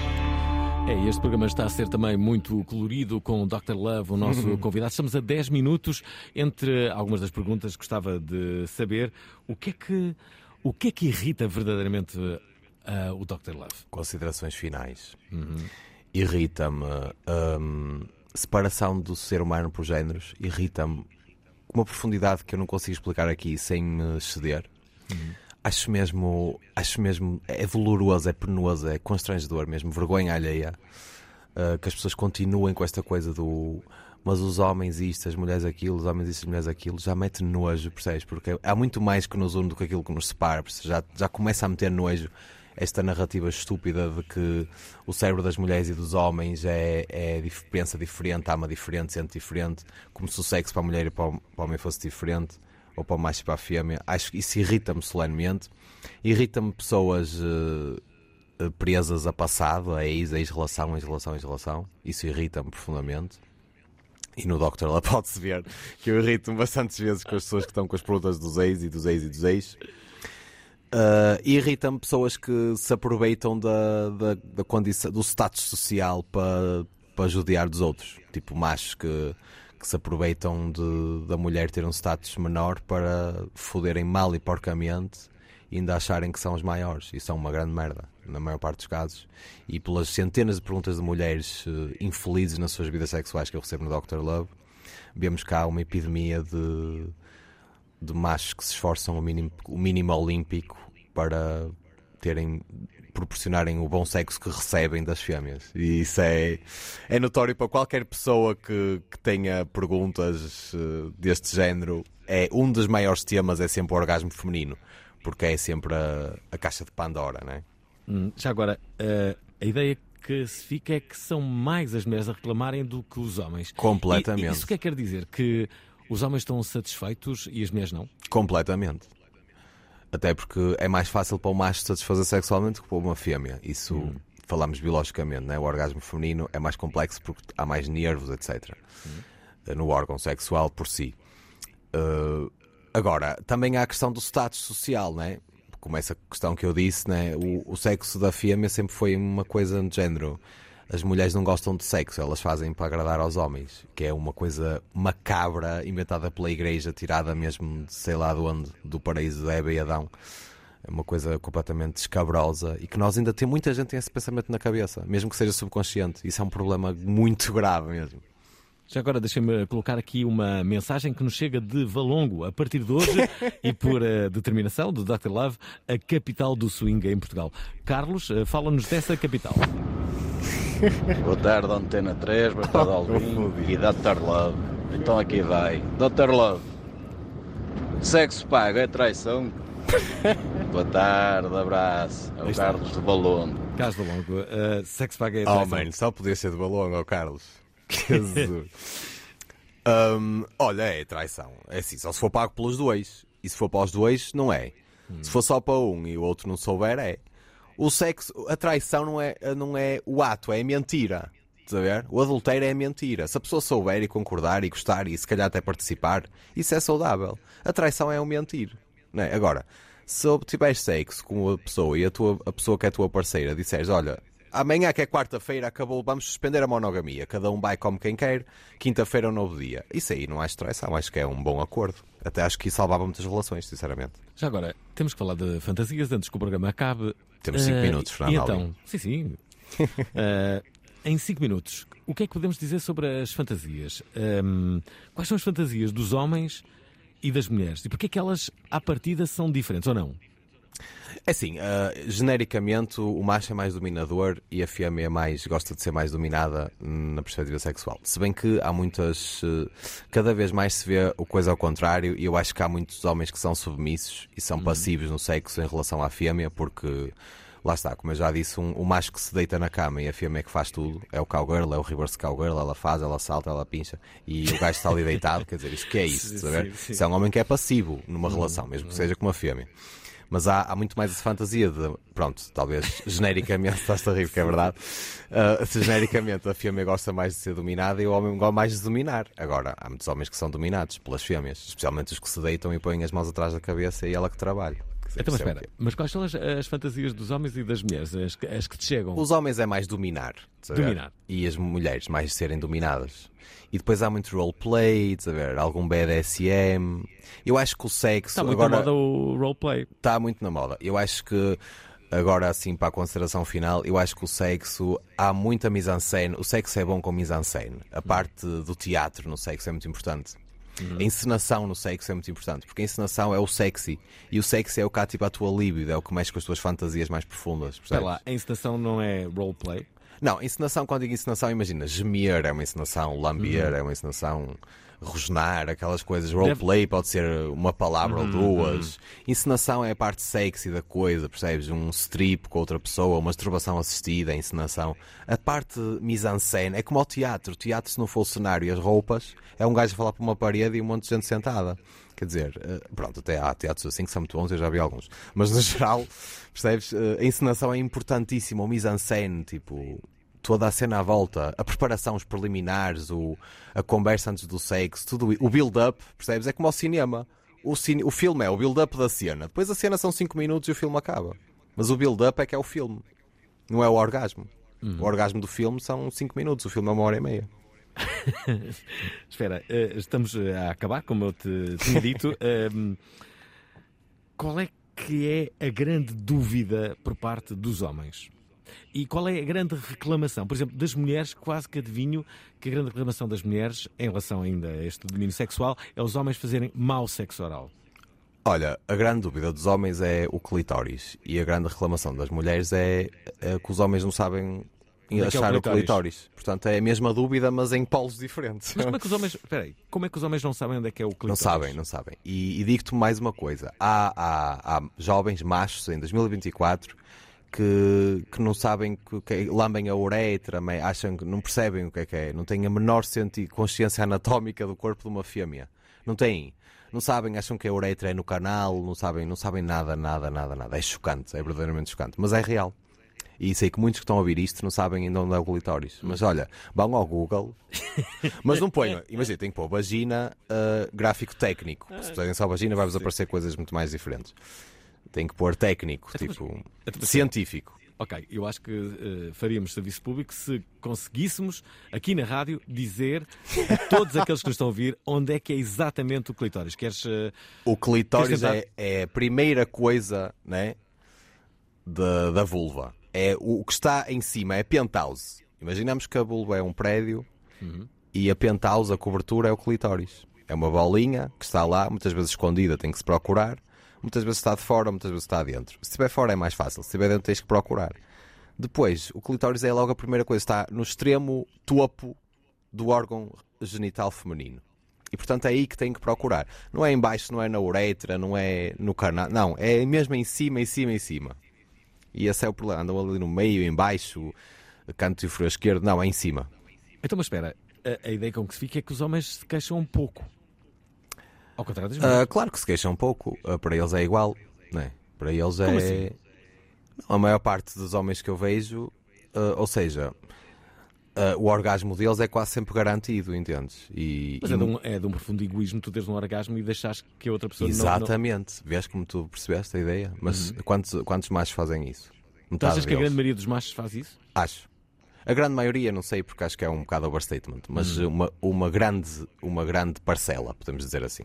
É, este programa está a ser também muito colorido com o Dr. Love, o nosso Uhum. convidado. Estamos a 10 minutos entre algumas das perguntas. Gostava de saber o que é que, o que, é que irrita verdadeiramente ah, o Dr. Love. Considerações finais. Irrita-me hum, separação do ser humano por géneros. Irrita-me com uma profundidade que eu não consigo explicar aqui sem me exceder. Acho mesmo, acho mesmo, é doloroso, é penoso, é constrangedor mesmo, vergonha alheia. uh, que as pessoas continuem com esta coisa do mas os homens isto, as mulheres aquilo, os homens isto, as mulheres aquilo, já mete nojo, percebes? Porque há muito mais que nos une do que aquilo que nos separa, já, já começa a meter nojo esta narrativa estúpida de que o cérebro das mulheres e dos homens é, é pensa diferente, ama diferente, sente diferente, como se o sexo para a mulher e para o homem fosse diferente, ou para o macho e para a fêmea. Acho que isso irrita-me solenemente. Irrita-me pessoas eh, presas a passado, a ex, a ex-relação, ex-relação, ex-relação. Isso irrita-me profundamente. E no Doctor lá pode-se ver que eu irrito-me bastantes vezes com as pessoas que estão com as perguntas dos ex e dos ex e dos ex. Uh, irritam-me pessoas que se aproveitam da, da, da condição, do status social para, para judiar dos outros. Tipo machos que, que se aproveitam de, da mulher ter um status menor para foderem mal e porcamente e ainda acharem que são os maiores. Isso é uma grande merda, na maior parte dos casos. E pelas centenas de perguntas de mulheres eh, infelizes nas suas vidas sexuais que eu recebo no Dr. Love, vemos cá uma epidemia de, de machos que se esforçam o mínimo, o mínimo olímpico para terem proporcionarem o bom sexo que recebem das fêmeas. E isso é, é notório para qualquer pessoa que, que tenha perguntas eh, deste género. É, um dos maiores temas é sempre o orgasmo feminino, porque é sempre a, a caixa de Pandora, não é? Hum, já agora, ah, a ideia que se fica é que são mais as mulheres a reclamarem do que os homens. Completamente. E, isso o que é que quer dizer? Que os homens estão satisfeitos e as mulheres não? Completamente. Até porque é mais fácil para o macho satisfazer sexualmente que para uma fêmea. Isso falamos biologicamente, né? o orgasmo feminino é mais complexo porque há mais nervos, etc. No órgão sexual por si. Uh, agora, também há a questão do status social, né? como essa questão que eu disse, né? o, o sexo da fêmea sempre foi uma coisa de género. As mulheres não gostam de sexo, elas fazem para agradar aos homens, que é uma coisa macabra inventada pela igreja, tirada mesmo de sei lá de onde, do paraíso de Eva e Adão. É uma coisa completamente escabrosa e que nós ainda tem muita gente tem esse pensamento na cabeça, mesmo que seja subconsciente. Isso é um problema muito grave mesmo. Já agora deixem-me colocar aqui uma mensagem que nos chega de Valongo, a partir de hoje, e por eh, determinação do Dr. Love, a capital do swing em Portugal. Carlos, eh, fala-nos dessa capital. Boa tarde, Antena 3, boa tarde, Alvin e Dr. Love. Então aqui vai. Dr. Love, sexo pago é traição? boa tarde, abraço. É Aí o está. Carlos de Balongo. Carlos Valongo, uh, sexo paga é Oh, traição. mano, só podia ser de balão, ó Carlos. Jesus. Hum, olha, é traição. É assim, só se for pago pelos dois. E se for para os dois, não é. Se for só para um e o outro não souber, é. O sexo, a traição não é, não é o ato, é a mentira. Estás a ver? O adultério é a mentira. Se a pessoa souber e concordar e gostar e se calhar até participar, isso é saudável. A traição é o mentir. Não é? Agora, se tiveres sexo com a pessoa e a, tua, a pessoa que é a tua parceira disseres, olha, amanhã que é quarta-feira acabou, vamos suspender a monogamia. Cada um vai como quem quer, quinta-feira é um novo dia. Isso aí não acho traição, acho que é um bom acordo. Até acho que salvava muitas relações, sinceramente. Já agora, temos que falar de fantasias antes que o programa acabe. Temos cinco Eh, minutos, Fernando então, sim, sim. Eh, em 5 minutos, o que é que podemos dizer sobre as fantasias? Ehm, quais são as fantasias dos homens e das mulheres? E porquê é que elas, à partida, são diferentes ou não? É assim, ah, genericamente o macho é mais dominador e a fêmea é mais, gosta de ser mais dominada na perspectiva sexual. Se bem que há muitas. eh, cada vez mais se vê o coisa ao contrário e eu acho que há muitos homens que são submissos e são passivos no sexo em relação à fêmea porque lá está, como eu já disse, um, o macho que se deita na cama e a fêmea é que faz tudo, é o cowgirl, é o reverse cowgirl, ela faz, ela salta, ela pincha e o gajo está ali deitado, quer dizer, isso que é isso, Sim, ver? sim, sim. Isso é um homem que é passivo numa Uhum, relação, mesmo que uhum. seja com uma fêmea. Mas há, há muito mais essa fantasia de, pronto, talvez genericamente, estás a rir, que é verdade, uh, genericamente a fêmea gosta mais de ser dominada e o homem gosta mais de dominar. Agora, há muitos homens que são dominados pelas fêmeas, especialmente os que se deitam e põem as mãos atrás da cabeça e ela que trabalha. Então, mas é espera, mas quais são as, as fantasias dos homens e das mulheres? As, que- as que te chegam? Os homens é mais dominar? Dominar. E as mulheres mais serem dominadas. E depois há muito roleplay, ver? Algum BDSM. Eu acho que o sexo. Está muito agora, na moda o roleplay. Está muito na moda. Eu acho que, agora assim, para a consideração final, eu acho que o sexo, há muita mise-en-scène. O sexo é bom com mise-en-scène. A parte do teatro no sexo é muito importante. Uhum. A encenação no sexo é muito importante, porque a encenação é o sexy. E o sexy é o que ativa a tua libido, é o que mexe com as tuas fantasias mais profundas. Espera percebes? lá, a encenação não é roleplay? Não, encenação, quando digo encenação, imagina, gemer é uma encenação, lamber Uhum. é uma encenação, rosnar, aquelas coisas. Roleplay pode ser uma palavra Uhum, ou duas. Encenação é a parte sexy da coisa, percebes? Um strip com outra pessoa, uma masturbação assistida, a encenação. A parte mise-en-scène é como ao teatro. O teatro, se não for o cenário e as roupas, é um gajo a falar para uma parede e um monte de gente sentada. Quer dizer, eh, pronto, até há teatros assim que são muito bons, eu já vi alguns. Mas no geral, percebes? Eh, A encenação é importantíssima, o mise-en-scène, tipo, toda a cena à volta, a preparação, os preliminares, o, a conversa antes do sexo, tudo o build-up, percebes? É como ao cinema. O, cine, o filme é o build-up da cena. Depois a cena são 5 minutos e o filme acaba. Mas o build-up é que é o filme, não é o orgasmo. O orgasmo do filme são 5 minutos, o filme é uma hora e meia. Espera, eh, estamos a acabar, como eu te tinha dito. Ehm, qual é que é a grande dúvida por parte dos homens? E qual é a grande reclamação? Por exemplo, das mulheres, quase que adivinho que a grande reclamação das mulheres, em relação ainda a este domínio sexual, é os homens fazerem mau sexo oral. Olha, a grande dúvida dos homens é o clitóris e a grande reclamação das mulheres é, é que os homens não sabem Onde é que é o achar o clitóris? clitóris. Portanto, é a mesma dúvida, mas em polos diferentes. Mas como é que os homens. Espera aí, como é que os homens não sabem onde é que é o Não clitóris? sabem, não sabem. E, e digo-te mais uma coisa: há, há, há jovens machos em 2024 que, que não sabem que, que lambem a uretra, acham que não percebem o que é que é, não têm a menor consciência anatómica do corpo de uma fêmea. Não têm. Não sabem, acham que a uretra é no canal, não sabem, não sabem nada, nada, nada, nada. É chocante, é verdadeiramente chocante, mas é real. E sei que muitos que estão a ouvir isto não sabem ainda onde é o clitóris. Mas olha, vão ao Google, mas não ponham. Imagina, tem que pôr vagina, uh, gráfico técnico. Se puserem só vagina, vai-vos aparecer coisas muito mais diferentes. Tem que pôr técnico, tipo, científico. Ok, eu acho que eh, faríamos serviço público se conseguíssemos, aqui na rádio, dizer a todos aqueles que nos estão a ouvir onde é que é exatamente o clitóris. Queres. eh, O clitóris queres tentar? é, é a primeira coisa né, da, da vulva. É o, o que está em cima, é a penthouse. Imaginamos que a vulva é um prédio Uhum. e a penthouse, a cobertura, é o clitóris. É uma bolinha que está lá, muitas vezes escondida, tem que se procurar. Muitas vezes está de fora, muitas vezes está dentro. Se estiver fora é mais fácil, se estiver dentro tens que procurar. Depois, o clitóris é logo a primeira coisa, está no extremo topo do órgão genital feminino. E portanto é aí que tem que procurar. Não é em baixo, não é na uretra, não é no canal. Não, é mesmo em cima, em cima, em cima. E esse é o problema. Andam ali no meio, em baixo, canto inferior esquerdo. Não, é em cima. Então, mas espera, a, a ideia com que se fica é que os homens se queixam um pouco. Ao contrário das Ah, mulheres. claro que se queixam um pouco. Ah, para eles é igual. Não é? Para eles é. Como assim? Não, a maior parte dos homens que eu vejo, ah, ou seja, ah, o orgasmo deles é quase sempre garantido, entendes? E, Mas e é de, um, é de um profundo egoísmo tu teres um orgasmo e deixares que a outra pessoa não- Exatamente. Vês como tu percebeste a ideia? Mas Uhum. quantos, quantos machos fazem isso? não. Tu Metade achas que a deles. grande maioria dos machos faz isso? Acho. A grande maioria, não sei, porque acho que é um bocado overstatement, mas Hum. uma, uma, grande, uma grande parcela, podemos dizer assim.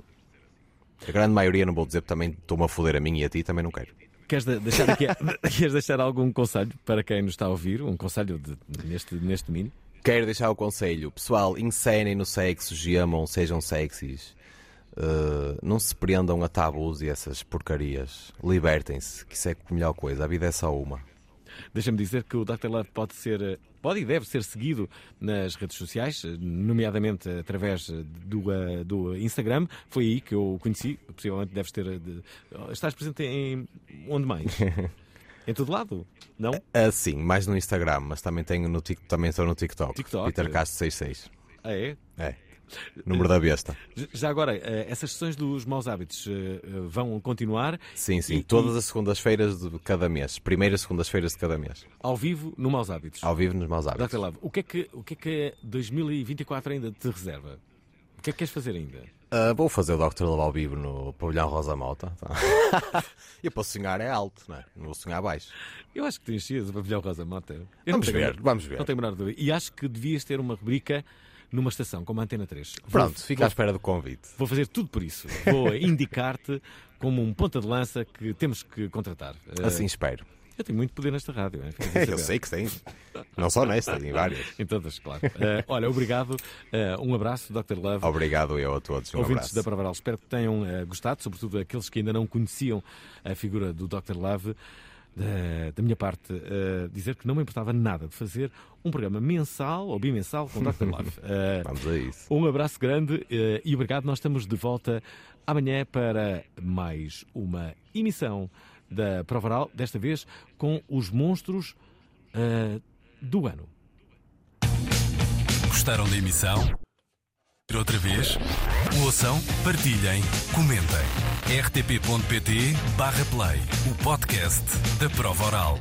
A grande maioria, não vou dizer, também estou-me a foder a mim e a ti, também não quero. Queres de- deixar, aqui, queres deixar algum conselho para quem nos está a ouvir? Um conselho de- neste, neste domínio? Quero deixar o conselho, pessoal, encenem no sexo, gemam, sejam sexys. Uh, não se prendam a tabus e essas porcarias. Libertem-se, que isso é a melhor coisa. A vida é só uma. Deixa-me dizer que o Dr. Love pode ser, eh, pode e deve ser seguido nas redes sociais, eh, nomeadamente através eh, do, do Instagram. Foi aí que eu o conheci. Possivelmente deves ter. de- Estás presente em onde mais? Em todo lado? Não? Ah, sim, mais no Instagram, mas também tenho no também estou no TikTok. TikTok? Peter Castro 66. Ah, é? É. Número da besta. Já agora, eh, essas sessões dos maus hábitos eh, eh, vão continuar Sim, sim. E- Todas as segundas-feiras de cada mês. Primeiras segundas-feiras de cada mês. ao vivo no Maus Hábitos. Ao vivo nos maus hábitos. Dr. Love, o que, é que, o que é que 2024 ainda te reserva? O que é que queres fazer ainda? Ah, vou fazer o Dr. Love ao vivo no pavilhão Rosa. Tá. Eu posso sonhar é alto, não é? Não vou sonhar baixo. Eu acho que tu enchias o pavilhão Rosa. Eu não Vamos ver, vamos ver. Não tenho menor dúvida. E acho que devias ter uma rubrica numa estação, como a Antena 3. Vou- Pronto, fica à espera do convite. Vou fazer tudo por isso. Vou indicar-te como um ponta de lança que temos que contratar. Eh, Assim espero. Eu tenho muito poder nesta rádio. hein? Eu sei que tem. Não só nesta, em várias. Em todas, claro. Eh, olha, obrigado. Eh, um abraço, Dr. Love. Obrigado eu a todos. Um Ouvintes abraço. da Provaral, espero que tenham eh, gostado, sobretudo aqueles que ainda não conheciam a figura do Dr. Love. Da, da minha parte, eh, dizer que não me importava nada de fazer um programa mensal ou bimensal com o Dr. Love. Eh, Vamos a isso. um abraço grande eh, e obrigado. Nós estamos de volta amanhã para mais uma emissão da Provaral, desta vez com os monstros do ano. Gostaram da emissão? Outra vez? Ouçam, partilhem, comentem. rtp.pt/play o podcast da prova oral.